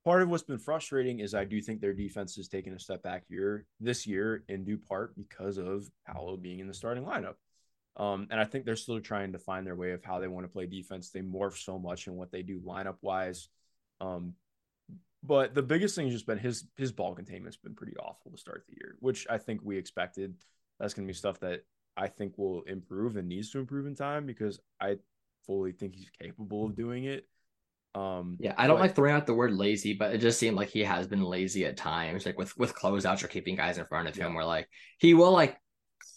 part of what's been frustrating is I do think their defense has taken a step back here this year in due part because of Paolo being in the starting lineup. Um, and I think they're still trying to find their way of how they want to play defense. They morph so much in what they do lineup wise. Um, but the biggest thing has just been his his ball containment's been pretty awful to start the year, which I think we expected. That's going to be stuff that I think will improve and needs to improve in time because I fully think he's capable of doing it. Um, yeah, I don't but, like throwing out the word lazy, but it just seemed like he has been lazy at times, like with with closeouts or keeping guys in front of him. Where like he will like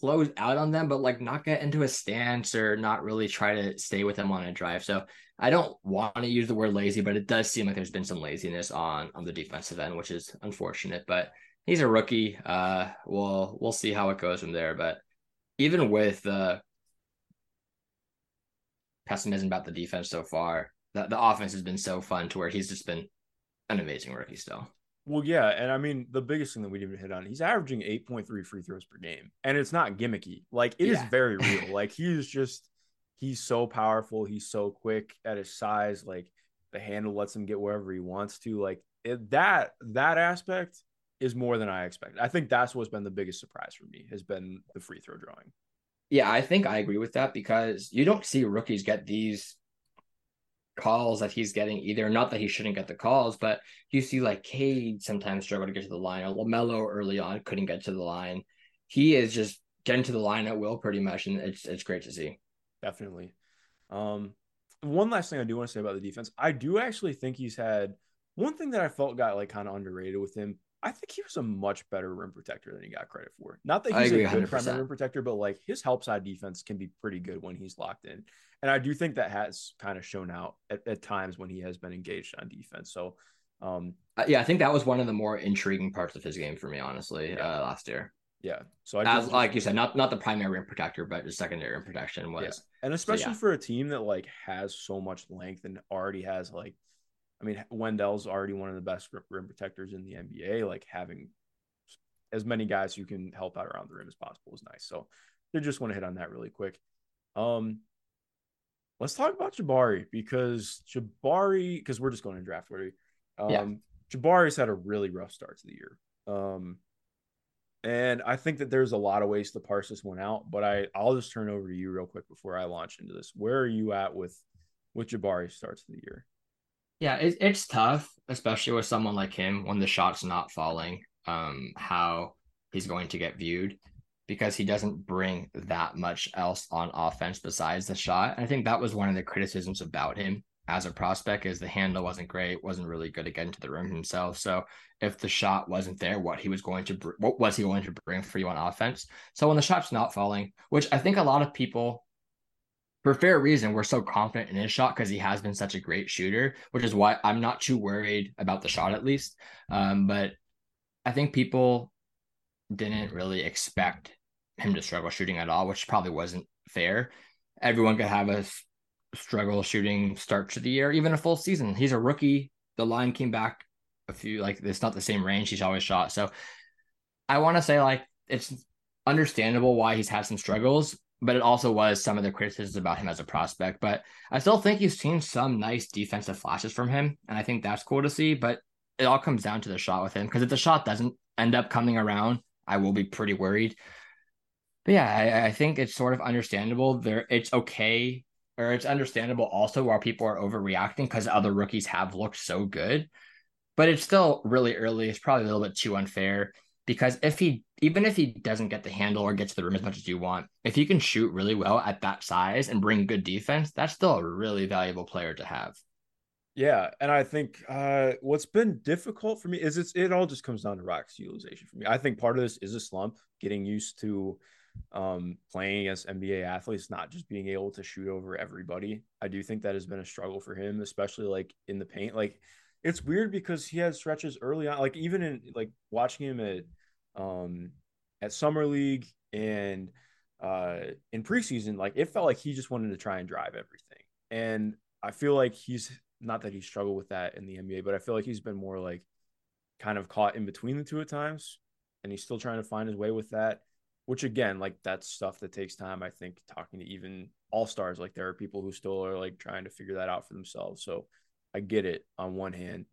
close out on them, but like not get into a stance or not really try to stay with them on a drive. So I don't want to use the word lazy, but it does seem like there's been some laziness on on the defensive end, which is unfortunate. But he's a rookie. Uh, we'll we'll see how it goes from there. But even with the pessimism about the defense so far, the, the offense has been so fun to where he's just been an amazing rookie still. Well, yeah, and I mean the biggest thing that we didn't hit on, he's averaging 8.3 free throws per game. And it's not gimmicky. Like it yeah. is very real. <laughs> like he's just he's so powerful, he's so quick at his size, like the handle lets him get wherever he wants to. Like it, that that aspect is more than I expected. I think that's what's been the biggest surprise for me has been the free throw drawing. Yeah, I think I agree with that because you don't see rookies get these calls that he's getting either. Not that he shouldn't get the calls, but you see like Cade sometimes struggle to get to the line, or LaMelo early on couldn't get to the line. He is just getting to the line at will pretty much, and it's it's great to see. Definitely. Um, one last thing I do want to say about the defense, I do actually think he's had one thing that I felt got like kind of underrated with him. I think he was a much better rim protector than he got credit for. Not that he's a good 100%. primary rim protector, but like his help side defense can be pretty good when he's locked in. And I do think that has kind of shown out at, at times when he has been engaged on defense. So, um, uh, yeah, I think that was one of the more intriguing parts of his game for me, honestly, yeah. uh, last year. Yeah. So I As, like you said, not not the primary rim protector, but the secondary rim protection was. Yeah. And especially so, yeah. for a team that like has so much length and already has like, I mean, Wendell's already one of the best rim protectors in the NBA. Like having as many guys who can help out around the rim as possible is nice. So they just want to hit on that really quick. Um, let's talk about Jabari because Jabari, because we're just going to draft order. Um, yeah. Jabari's had a really rough start to the year. Um, And I think that there's a lot of ways to parse this one out, but I I'll just turn over to you real quick before I launch into this. Where are you at with with Jabari starts of the year? Yeah, it, it's tough, especially with someone like him when the shot's not falling. Um, how he's going to get viewed because he doesn't bring that much else on offense besides the shot. And I think that was one of the criticisms about him as a prospect is the handle wasn't great, wasn't really good to get into the rim himself. So if the shot wasn't there, what he was going to br- what was he going to bring for you on offense? So when the shot's not falling, which I think a lot of people for fair reason, we're so confident in his shot because he has been such a great shooter, which is why I'm not too worried about the shot at least. Um, but I think people didn't really expect him to struggle shooting at all, which probably wasn't fair. Everyone could have a struggle shooting start to the year, even a full season. He's a rookie. The line came back a few, like it's not the same range he's always shot. So I want to say like it's understandable why he's had some struggles, but it also was some of the criticisms about him as a prospect. But I still think you've seen some nice defensive flashes from him, and I think that's cool to see. But it all comes down to the shot with him because if the shot doesn't end up coming around, I will be pretty worried. But yeah, I, I think it's sort of understandable. There, it's okay, or it's understandable also why people are overreacting because other rookies have looked so good. But it's still really early. It's probably a little bit too unfair because if he even if he doesn't get the handle or get to the rim as much as you want, if he can shoot really well at that size and bring good defense, that's still a really valuable player to have. Yeah, and I think uh, what's been difficult for me is it's it all just comes down to Rock's utilization for me. I think part of this is a slump, getting used to um, playing as NBA athletes, not just being able to shoot over everybody. I do think that has been a struggle for him, especially like in the paint. Like it's weird because he had stretches early on, like even in like watching him at um at summer league and uh in preseason, like it felt like he just wanted to try and drive everything. And I feel like he's not that he struggled with that in the NBA, but I feel like he's been more like kind of caught in between the two at times. And he's still trying to find his way with that which again, like that's stuff that takes time. I think talking to even all stars, like there are people who still are like trying to figure that out for themselves. So I get it on one hand.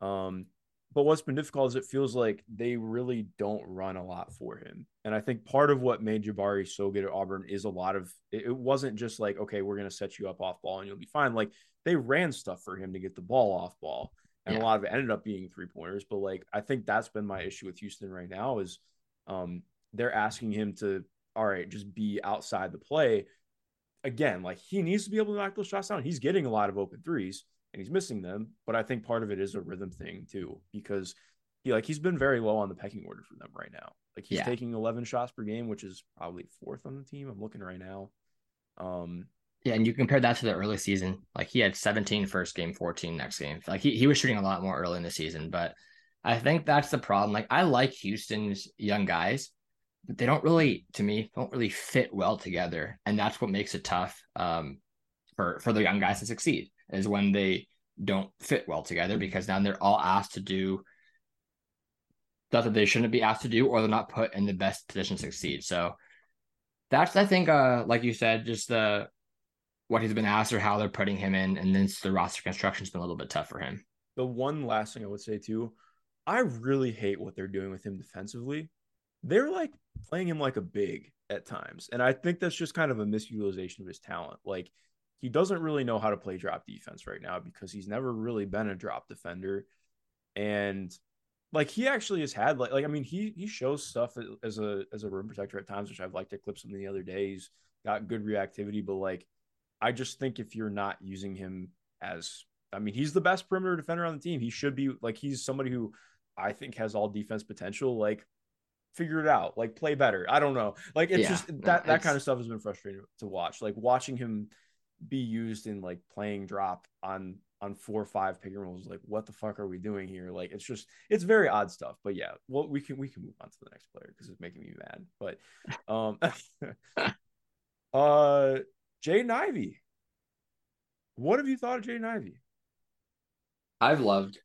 Um, but what's been difficult is it feels like they really don't run a lot for him. And I think part of what made Jabari so good at Auburn is a lot of it, wasn't just like, okay, we're going to set you up off ball and you'll be fine. Like they ran stuff for him to get the ball off ball. And yeah. a lot of it ended up being three pointers. But like, I think that's been my issue with Houston right now is um, they're asking him to, all right, just be outside the play. Again, like he needs to be able to knock those shots down. He's getting a lot of open threes and he's missing them, but I think part of it is a rhythm thing too, because he like he's been very low on the pecking order for them right now. Like he's yeah. taking 11 shots per game, which is probably fourth on the team. I'm looking right now. Um, yeah, and you compare that to the early season. Like he had 17 first game, 14 next game. Like he, he was shooting a lot more early in the season, but I think that's the problem. Like I like Houston's young guys, but they don't really, to me, don't really fit well together, and that's what makes it tough um, for for the young guys to succeed. Is when they don't fit well together because now they're all asked to do stuff that they shouldn't be asked to do, or they're not put in the best position to succeed. So that's I think, uh, like you said, just the what he's been asked or how they're putting him in, and then the roster construction's been a little bit tough for him. The one last thing I would say too, I really hate what they're doing with him defensively they're like playing him like a big at times. And I think that's just kind of a misutilization of his talent. Like he doesn't really know how to play drop defense right now because he's never really been a drop defender. And like he actually has had like like I mean he he shows stuff as a as a rim protector at times, which I've liked to clip something the other day. He's got good reactivity, but like I just think if you're not using him as I mean, he's the best perimeter defender on the team. He should be like he's somebody who I think has all defense potential. Like figure it out, like play better. I don't know. Like it's yeah, just that that kind of stuff has been frustrating to watch. Like watching him be used in like playing drop on on four or five pick and rolls. Like what the fuck are we doing here? Like it's just it's very odd stuff. But yeah, well we can we can move on to the next player because it's making me mad. But um, <laughs> <laughs> uh, Jaden Ivey. What have you thought of Jaden Ivey? I've loved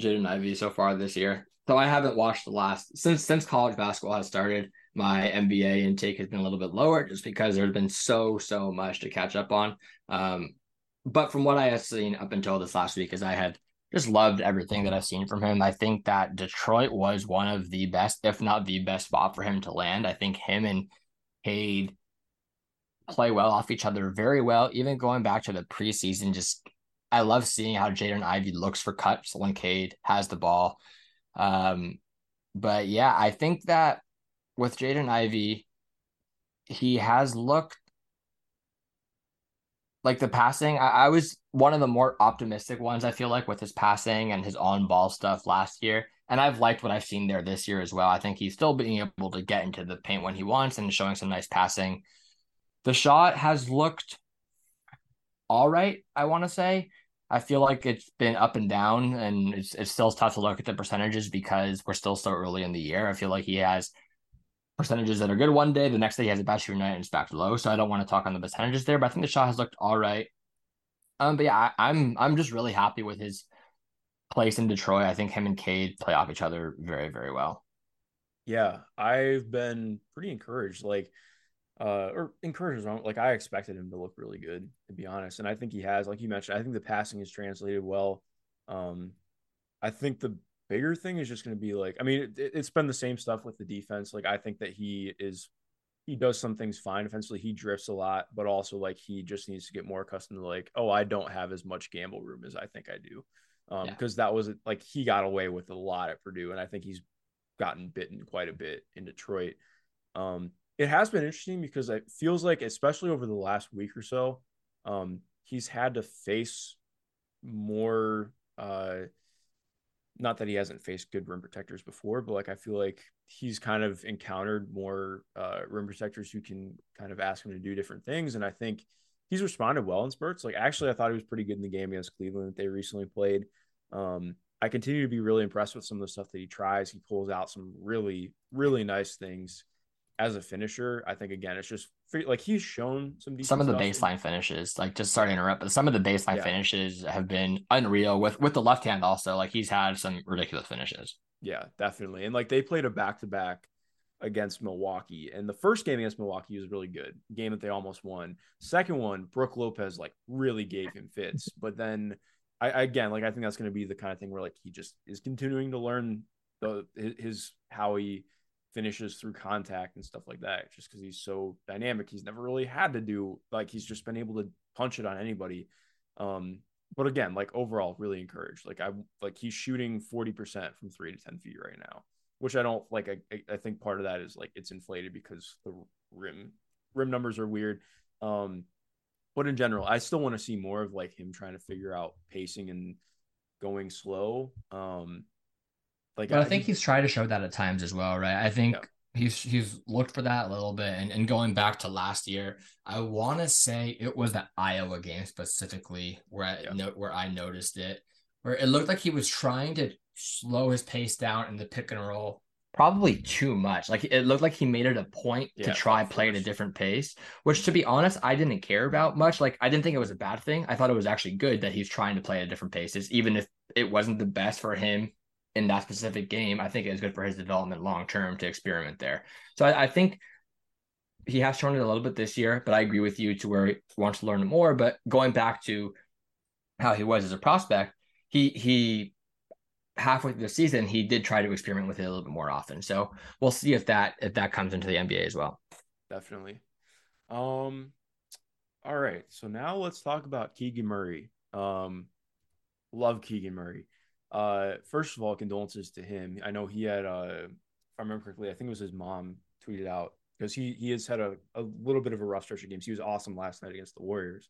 Jaden Ivey so far this year. So I haven't watched the last since since college basketball has started. My NBA intake has been a little bit lower just because there's been so so much to catch up on. Um, but from what I have seen up until this last week, is I had just loved everything that I've seen from him. I think that Detroit was one of the best, if not the best spot for him to land. I think him and Cade play well off each other very well. Even going back to the preseason, just I love seeing how Jaden Ivey looks for cuts when Cade has the ball. Um, but yeah, I think that with Jaden Ivey, he has looked like the passing. I, I was one of the more optimistic ones, I feel like, with his passing and his on ball stuff last year. And I've liked what I've seen there this year as well. I think he's still being able to get into the paint when he wants and showing some nice passing. The shot has looked all right, I want to say. I feel like it's been up and down, and it's, it's still tough to look at the percentages because we're still so early in the year. I feel like he has percentages that are good one day, the next day he has a bad shooting night and it's back low. So I don't want to talk on the percentages there, but I think the shot has looked all right. Um, but yeah, I, I'm I'm just really happy with his place in Detroit. I think him and Cade play off each other very, very well. Yeah, I've been pretty encouraged. Like uh, or encourages like I expected him to look really good to be honest, and I think he has. Like you mentioned, I think the passing is translated well. Um, I think the bigger thing is just going to be like, I mean, it, has been the same stuff with the defense. Like I think that he is, he does some things fine offensively. He drifts a lot, but also like he just needs to get more accustomed to like, oh, I don't have as much gamble room as I think I do. Um, because yeah. that was like he got away with a lot at Purdue, and I think he's gotten bitten quite a bit in Detroit. Um, it has been interesting because it feels like, especially over the last week or so, um, he's had to face more. Uh, not that he hasn't faced good rim protectors before, but like I feel like he's kind of encountered more uh, rim protectors who can kind of ask him to do different things, and I think he's responded well in spurts. Like actually, I thought he was pretty good in the game against Cleveland that they recently played. Um, I continue to be really impressed with some of the stuff that he tries. He pulls out some really, really nice things as a finisher, I think again, it's just like he's shown some some of the baseline finishes. Like just sorry to interrupt, but some of the baseline yeah. finishes have been unreal with with the left hand. Also, like he's had some ridiculous finishes. Yeah, definitely. And like they played a back to back against Milwaukee, and the first game against Milwaukee was really good. Game that they almost won. Second one, Brook Lopez like really gave him fits, <laughs> but then. I, again, like I think that's going to be the kind of thing where like he just is continuing to learn the his how he finishes through contact and stuff like that just because he's so dynamic. He's never really had to do like he's just been able to punch it on anybody. Um but again like overall really encouraged. Like i like he's shooting 40% from 3 to 10 feet right now which i don't like i i think part of that is like it's inflated because the rim rim numbers are weird. Um but in general i still want to see more of like him trying to figure out pacing and going slow. Um like but I, I think he's tried to show that at times as well, right? I think yeah. he's he's looked for that a little bit. And, and going back to last year, I want to say it was the Iowa game specifically where I yeah. note where I noticed it, where it looked like he was trying to slow his pace down in the pick and roll probably too much. Like it looked like he made it a point yeah, to try play at a different pace, which to be honest, I didn't care about much. Like I didn't think it was a bad thing. I thought it was actually good that he's trying to play at different paces, even if it wasn't the best for him in that specific game, I think it's good for his development long term to experiment there. So I, I, think he has shown it a little bit this year, but I agree with you to where he wants to learn more. But going back to how he was as a prospect, he he halfway through the season he did try to experiment with it a little bit more often. So we'll see if that if that comes into the NBA as well. Definitely. Um all right. So now let's talk about Keegan Murray. Um love Keegan Murray. Uh, first of all, condolences to him. I know he had, uh, if I remember correctly, I think it was his mom tweeted out because he he has had a, a little bit of a rough stretch of games. He was awesome last night against the Warriors.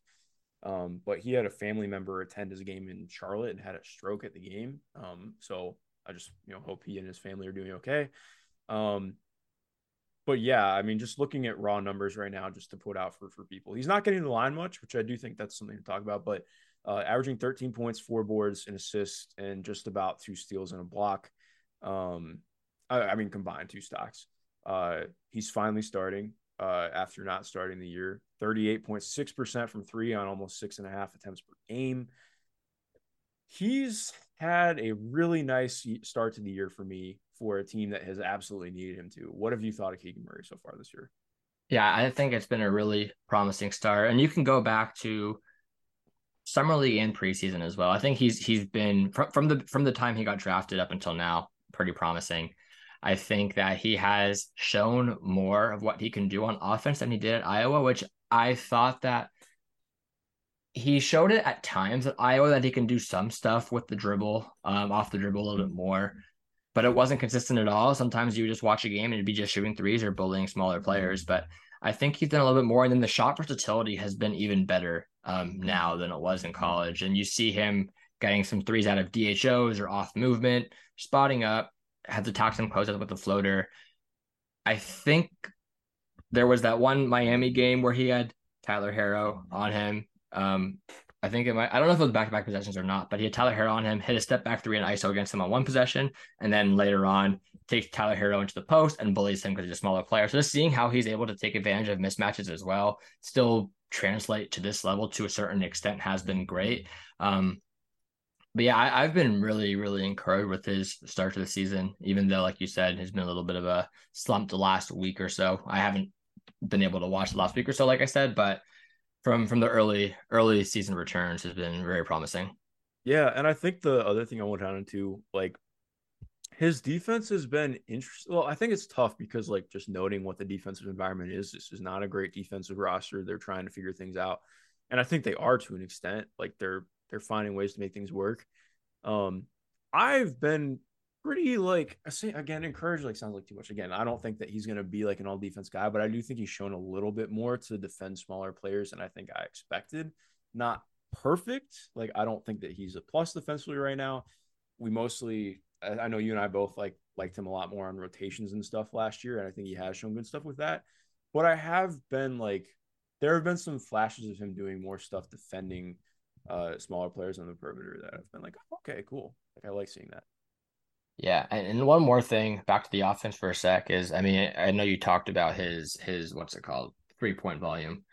Um, but he had a family member attend his game in Charlotte and had a stroke at the game. Um, so I just you know hope he and his family are doing okay. Um, but yeah, I mean, just looking at raw numbers right now, just to put out for for people, he's not getting the line much, which I do think that's something to talk about. But uh, averaging 13 points, four boards, and assist, and just about two steals and a block. Um, I, I mean, combined two stocks. Uh, he's finally starting uh, after not starting the year. 38.6% from three on almost six and a half attempts per game. He's had a really nice start to the year for me for a team that has absolutely needed him to. What have you thought of Keegan Murray so far this year? Yeah, I think it's been a really promising start. And you can go back to summer league and preseason as well. I think he's he's been from, from the from the time he got drafted up until now pretty promising. I think that he has shown more of what he can do on offense than he did at Iowa, which I thought that he showed it at times at Iowa that he can do some stuff with the dribble, um, off the dribble a little bit more, but it wasn't consistent at all. Sometimes you just watch a game and it'd be just shooting threes or bullying smaller players. But I think he's done a little bit more, and then the shot versatility has been even better um, now than it was in college. And you see him getting some threes out of DHOs or off movement, spotting up, had to talk some close with the floater. I think there was that one Miami game where he had Tyler Herro on him um, I think it might, I don't know if it was back to back possessions or not, but he had Tyler Herro on him, hit a step back three and ISO against him on one possession. And then later on, takes Tyler Herro into the post and bullies him because he's a smaller player. So just seeing how he's able to take advantage of mismatches as well, still translate to this level to a certain extent has been great. Um, but yeah, I, have been really, really encouraged with his start to the season, even though, like you said, he's been a little bit of a slump the last week or so. I haven't been able to watch the last week or so, like I said, but from from the early early season returns has been very promising. Yeah, and I think the other thing I went down into like his defense has been interesting. Well, I think it's tough because like just noting what the defensive environment is, this is not a great defensive roster. They're trying to figure things out, and I think they are to an extent. Like they're they're finding ways to make things work. Um, I've been pretty like I say again encouraged like sounds like too much again i don't think that he's going to be like an all defense guy but i do think he's shown a little bit more to defend smaller players than i think i expected not perfect like i don't think that he's a plus defensively right now we mostly i know you and i both like liked him a lot more on rotations and stuff last year and i think he has shown good stuff with that but i have been like there have been some flashes of him doing more stuff defending uh smaller players on the perimeter that I've been like okay cool like i like seeing that yeah, and one more thing back to the offense for a sec is I mean I know you talked about his his what's it called three point volume,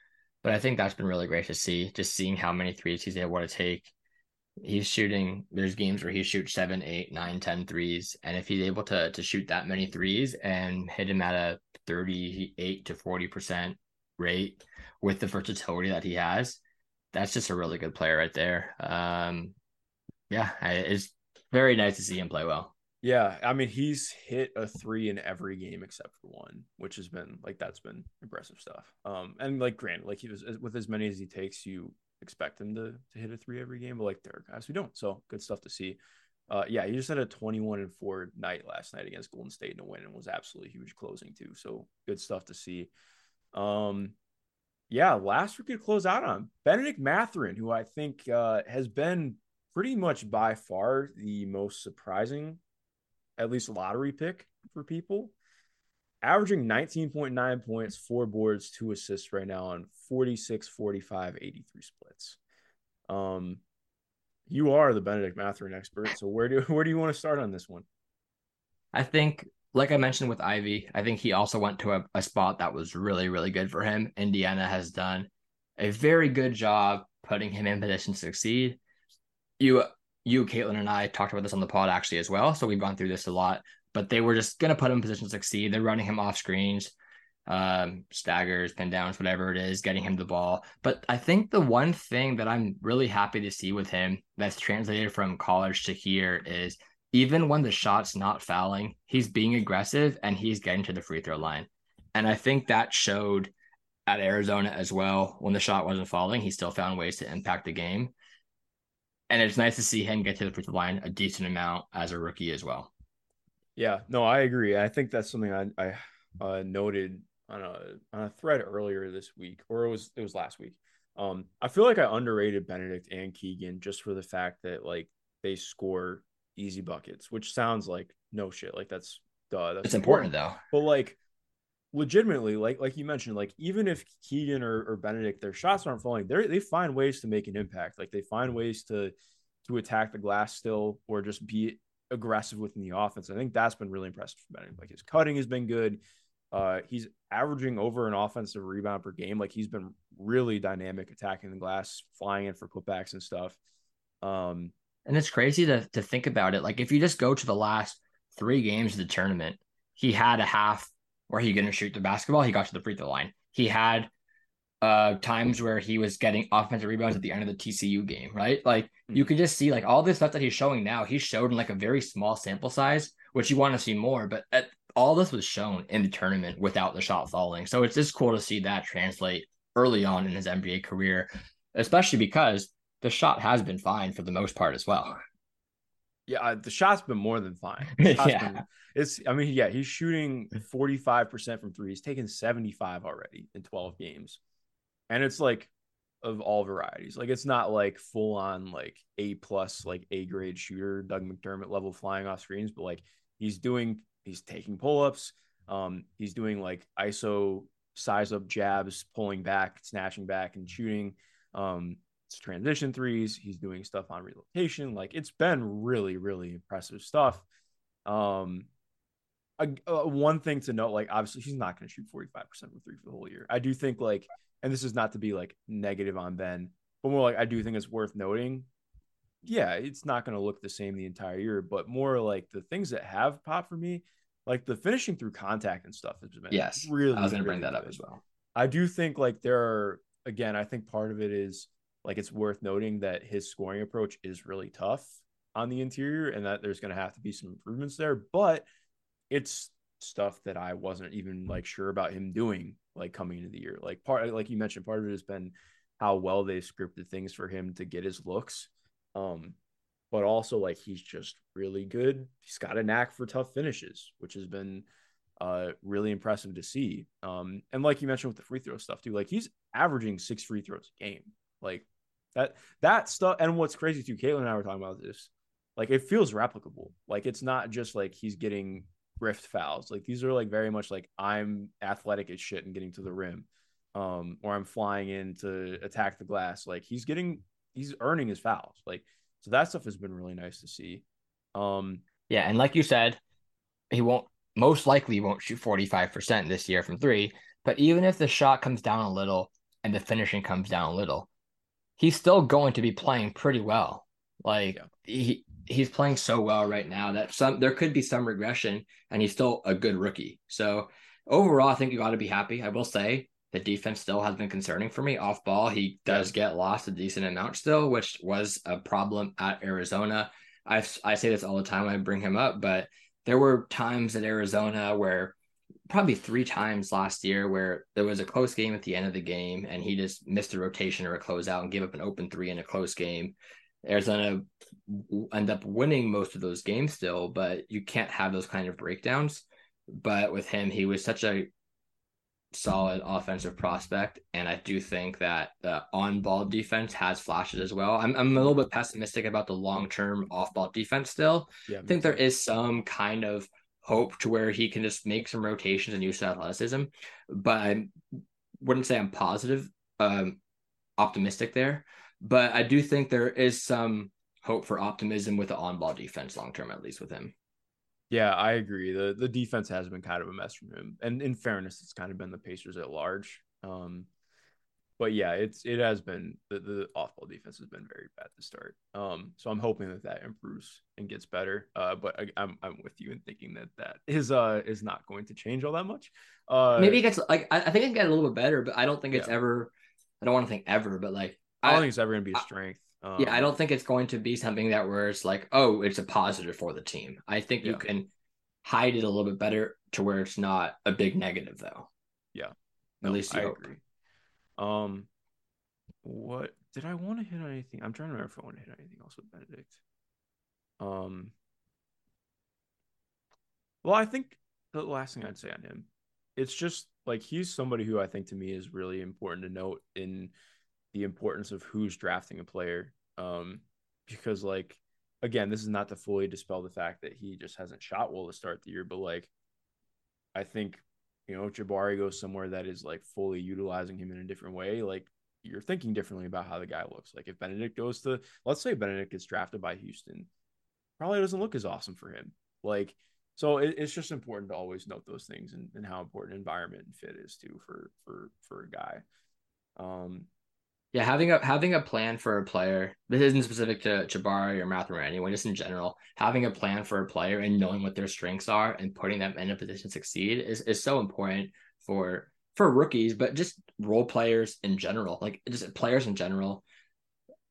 but I think that's been really great to see just seeing how many threes he's able to take. He's shooting. There's games where he shoots seven, eight, nine, ten threes, and if he's able to to shoot that many threes and hit him at a thirty eight to forty percent rate with the versatility that he has, that's just a really good player right there. Um, yeah, it's very nice to see him play well. Yeah, I mean he's hit a three in every game except for one, which has been like that's been impressive stuff. Um, and like Grant, like he was with as many as he takes, you expect him to to hit a three every game, but like there are guys who don't. So good stuff to see. Uh, yeah, he just had a 21 and four night last night against Golden State in a win and was absolutely huge closing too. So good stuff to see. Um, yeah, last we could close out on Benedict Mathurin, who I think uh, has been pretty much by far the most surprising at least lottery pick for people. Averaging 19.9 points, four boards, two assists right now on 46, 45, 83 splits. Um, you are the Benedict Mathurin expert. So where do <laughs> where do you want to start on this one? I think, like I mentioned with Ivey, I think he also went to a, a spot that was really, really good for him. Indiana has done a very good job putting him in position to succeed. You you, Caitlin, and I talked about this on the pod actually as well. So we've gone through this a lot, but they were just going to put him in position to succeed. They're running him off screens, um, staggers, pin downs, whatever it is, getting him the ball. But I think the one thing that I'm really happy to see with him that's translated from college to here is even when the shot's not fouling, he's being aggressive and he's getting to the free throw line. And I think that showed at Arizona as well. When the shot wasn't falling, he still found ways to impact the game and it's nice to see him get to the free throw line a decent amount as a rookie as well. Yeah, no, I agree. I think that's something I, I uh, noted on a on a thread earlier this week, or it was it was last week. Um, I feel like I underrated Benedict and Keegan just for the fact that like they score easy buckets, which sounds like no shit. Like that's duh. That's it's important, important though. But like legitimately, like like you mentioned, like even if Keegan or, or Benedict, their shots aren't falling, they they find ways to make an impact. Like they find ways to to attack the glass still, or just be aggressive within the offense. I think that's been really impressive for Benedict. Like his cutting has been good. Uh, he's averaging over an offensive rebound per game. Like he's been really dynamic attacking the glass, flying in for putbacks and stuff. Um, and it's crazy to to think about it. Like if you just go to the last three games of the tournament, he had a half where he to shoot the basketball, he got to the free throw line. He had uh times where he was getting offensive rebounds at the end of the TCU game, right? Like mm-hmm. you could just see like all this stuff that he's showing now, he showed in like a very small sample size, which you want to see more, but at, all this was shown in the tournament without the shot falling. So it's just cool to see that translate early on in his NBA career, especially because the shot has been fine for the most part as well. Yeah, the shot's been more than fine. <laughs> yeah. Been, it's I mean, yeah, he's shooting 45% from three. He's taken 75 already in 12 games. And it's like of all varieties. Like it's not like full on like A plus, like A grade shooter, Doug McDermott level flying off screens, but like he's doing he's taking pull-ups. Um, he's doing like ISO size up jabs, pulling back, snatching back, and shooting. Um, transition threes. He's doing stuff on relocation. Like it's been really, really impressive stuff. Um, a, a one thing to note, like obviously he's not going to shoot 45% from three for the whole year. I do think like, and this is not to be like negative on Ben, but more like I do think it's worth noting. Yeah, it's not going to look the same the entire year, but more like the things that have popped for me, like the finishing through contact and stuff has been yes, really. I was going to really bring that good. up as well. I do think like there are again, I think part of it is like it's worth noting that his scoring approach is really tough on the interior and that there's going to have to be some improvements there, but it's stuff that I wasn't even like sure about him doing like coming into the year. Like part like you mentioned, part of it has been how well they scripted things for him to get his looks. Um, but also like he's just really good. He's got a knack for tough finishes, which has been uh really impressive to see. Um, and like you mentioned with the free throw stuff too, like he's averaging six free throws a game. Like that that stuff. And what's crazy too, Caitlin and I were talking about this. Like it feels replicable. Like it's not just like he's getting rift fouls. Like these are like very much like I'm athletic as shit and getting to the rim, um, or I'm flying in to attack the glass. Like he's getting, he's earning his fouls. Like so that stuff has been really nice to see. Um, yeah, and like you said, he won't most likely won't shoot 45% this year from three. But even if the shot comes down a little and the finishing comes down a little, he's still going to be playing pretty well. Like yeah. he he's playing so well right now that some there could be some regression, and he's still a good rookie. So overall, I think you got to be happy. I will say the defense still has been concerning for me. Off ball, he does get lost a decent amount still, which was a problem at Arizona. I I say this all the time when I bring him up, but there were times at Arizona where probably three times last year where there was a close game at the end of the game and he just missed a rotation or a closeout and gave up an open three in a close game. Arizona end up winning most of those games still, but you can't have those kind of breakdowns. But with him, he was such a solid offensive prospect, and I do think that the on-ball defense has flashes as well. I'm I'm a little bit pessimistic about the long-term off-ball defense still. Yeah, I think there is some kind of hope to where he can just make some rotations and use athleticism, but I wouldn't say I'm positive, um, optimistic there. But I do think there is some hope for optimism with the on-ball defense long term, at least with him. Yeah, I agree. the The defense has been kind of a mess from him, and in fairness, it's kind of been the Pacers at large. Um, but yeah, it's it has been the, the off ball defense has been very bad to start. Um, so I'm hoping that that improves and gets better. Uh, but I, am I'm, I'm with you in thinking that that is uh is not going to change all that much. Uh, maybe it gets like I, I think it get a little bit better, but I don't think it's yeah. ever. I don't want to think ever, but like I don't think it's ever going to be a strength. Um, yeah, I don't think it's going to be something that where it's like, oh, it's a positive for the team. I think you can hide it a little bit better to where it's not a big negative, though. Yeah, at no, least I hope. agree. Um, what did I want to hit on anything? I'm trying to remember if I want to hit anything else with Benedict. Um, well, I think the last thing I'd say on him, it's just like he's somebody who I think to me is really important to note in the importance of who's drafting a player. Um, because like again, this is not to fully dispel the fact that he just hasn't shot well to start the year, but like I think you know, Jabari goes somewhere that is like fully utilizing him in a different way, like you're thinking differently about how the guy looks. Like if Benedict goes to, let's say Benedict gets drafted by Houston, probably doesn't look as awesome for him. Like, so it, it's just important to always note those things and, and how important environment and fit is too for for for a guy. Um, yeah, having a having a plan for a player. This isn't specific to Jabari or Mathurin or anyone, just in general. Having a plan for a player and knowing what their strengths are and putting them in a position to succeed is, is so important for for rookies, but just role players in general, like just players in general.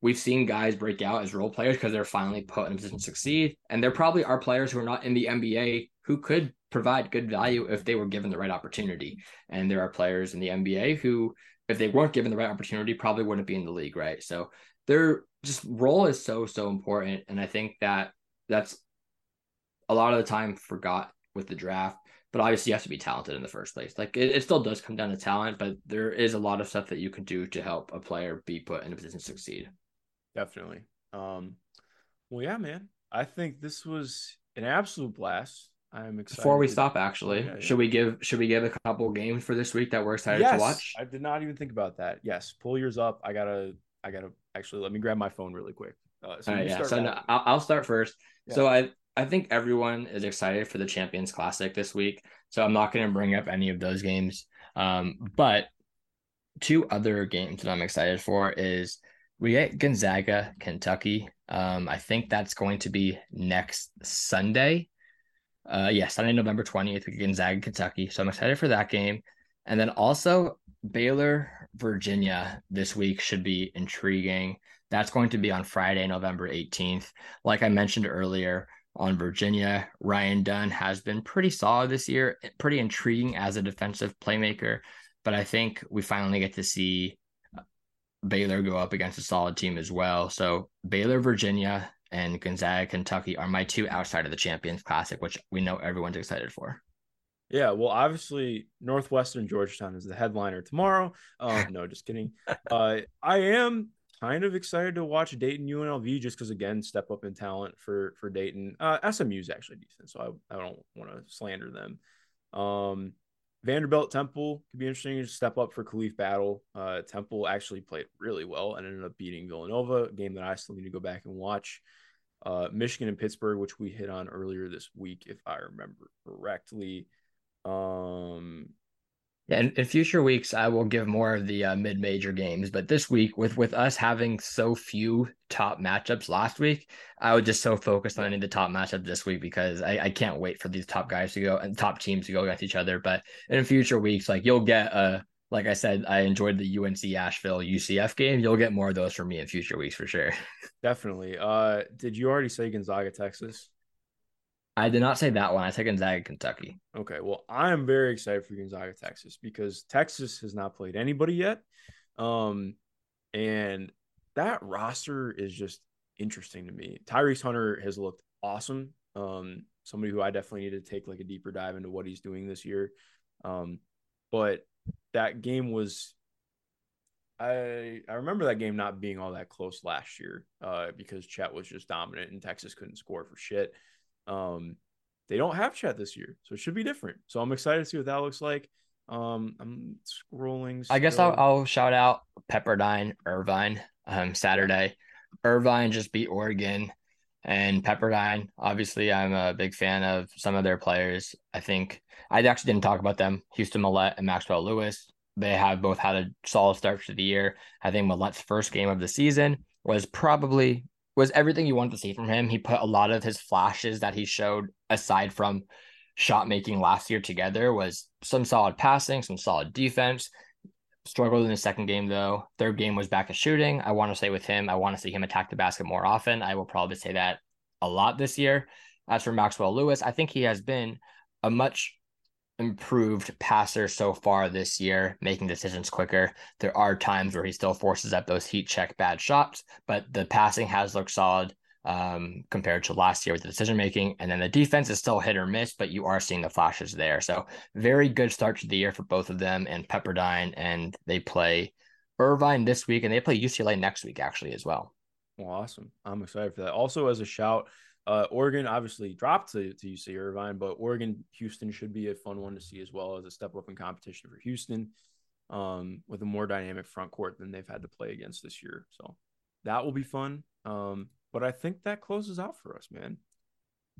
We've seen guys break out as role players because they're finally put in a position to succeed. And there probably are players who are not in the NBA who could provide good value if they were given the right opportunity. And there are players in the NBA who, if they weren't given the right opportunity, probably wouldn't be in the league, right? So their just role is so, so important. And I think that that's a lot of the time forgot with the draft but obviously you have to be talented in the first place. Like it, it still does come down to talent, but there is a lot of stuff that you can do to help a player be put in a position to succeed. Definitely. Um, well, yeah, man. I think this was an absolute blast. I'm excited. Before we stop, actually, yeah, yeah. should we give should we give a couple games for this week that we're excited yes, to watch? I did not even think about that. Yes, pull yours up. I gotta I gotta actually let me grab my phone really quick. Uh, so right, yeah. So no, I'll, I'll, start first. Yeah. So I I think everyone is excited for the Champions Classic this week. So I'm not going to bring up any of those games. Um, but two other games that I'm excited for is we get Gonzaga, Kentucky. Um, I think that's going to be next Sunday. Uh, yeah, Sunday, November 20th, we get Gonzaga, Kentucky. So I'm excited for that game. And then also Baylor, Virginia this week should be intriguing. That's going to be on Friday, November 18th. Like I mentioned earlier, on Virginia. Ryan Dunn has been pretty solid this year, pretty intriguing as a defensive playmaker. But I think we finally get to see Baylor go up against a solid team as well. So Baylor, Virginia, and Gonzaga, Kentucky are my two outside of the Champions Classic, which we know everyone's excited for. Yeah, well, obviously Northwestern Georgetown is the headliner tomorrow. Um, <laughs> no, just kidding. Uh, I am kind of excited to watch Dayton UNLV just because again, step up in talent for for Dayton. Uh, SMU is actually decent, so I, I don't want to slander them. Um, Vanderbilt Temple could be interesting to step up for Khalif Battle. Uh, Temple actually played really well and ended up beating Villanova, a game that I still need to go back and watch. Uh, Michigan and Pittsburgh, which we hit on earlier this week, if I remember correctly. Um, in, in future weeks, I will give more of the uh, mid-major games. But this week, with with us having so few top matchups last week, I would just so focus on any of the top matchups this week because I, I can't wait for these top guys to go and top teams to go against each other. But in future weeks, like you'll get a like I said, I enjoyed the UNC Asheville UCF game. You'll get more of those from me in future weeks for sure. <laughs> Definitely. Uh, did you already say Gonzaga, Texas? I did not say that one. I said Gonzaga, Kentucky. Okay. Well, I am very excited for Gonzaga, Texas, because Texas has not played anybody yet. Um, and that roster is just interesting to me. Tyrese Hunter has looked awesome. Um, somebody who I definitely need to take like a deeper dive into what he's doing this year. Um, but that game was I I remember that game not being all that close last year, uh, because Chet was just dominant and Texas couldn't score for shit. Um, they don't have Chet this year, so it should be different. So I'm excited to see what that looks like. Um, I'm scrolling. Still. I guess I'll, I'll, shout out Pepperdine Irvine um, Saturday. Irvine just beat Oregon, and Pepperdine. Obviously, I'm a big fan of some of their players. I think I actually didn't talk about them. Houston Mallette and Maxwell Lewis. They have both had a solid start to the year. I think Mallette's first game of the season was probably was everything you wanted to see from him. He put a lot of his flashes that he showed aside from shot making last year together was some solid passing, some solid defense. Struggled in the second game though. Third game was back to shooting. I want to say with him, I want to see him attack the basket more often. I will probably say that a lot this year. As for Maxwell Lewis, I think he has been a much improved passer so far this year, making decisions quicker. There are times where he still forces up those heat check bad shots, but the passing has looked solid um, compared to last year with the decision making. And then the defense is still hit or miss, but you are seeing the flashes there. So very good start to the year for both of them and Pepperdine. And they play Irvine this week and they play UCLA next week, actually, as well. Well, awesome. I'm excited for that. Also, as a shout, uh, Oregon obviously dropped to, to UC Irvine, but Oregon Houston should be a fun one to see as well as a step up in competition for Houston um, with a more dynamic front court than they've had to play against this year. So that will be fun. Um, but I think that closes out for us, man.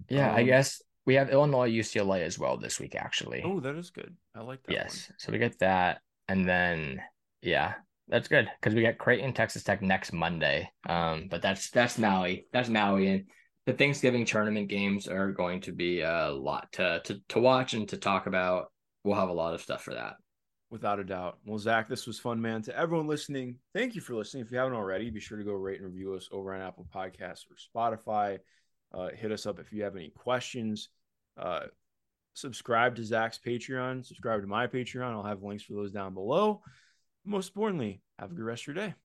Yeah, um, I guess we have Illinois UCLA as well this week, actually. Oh, that is good. I like that. Yes. One. So we get that. And then, yeah, that's good because we get Creighton, Texas Tech next Monday. Um, but that's that's Maui. That's Maui. And the Thanksgiving tournament games are going to be a lot to, to to watch and to talk about. We'll have a lot of stuff for that. Without a doubt. Well, Zach, this was fun, man. To everyone listening, thank you for listening. If you haven't already, be sure to go rate and review us over on Apple Podcasts or Spotify. Uh, hit us up if you have any questions. Uh, subscribe to Zach's Patreon. Subscribe to my Patreon. I'll have links for those down below. Most importantly, have a good rest of your day.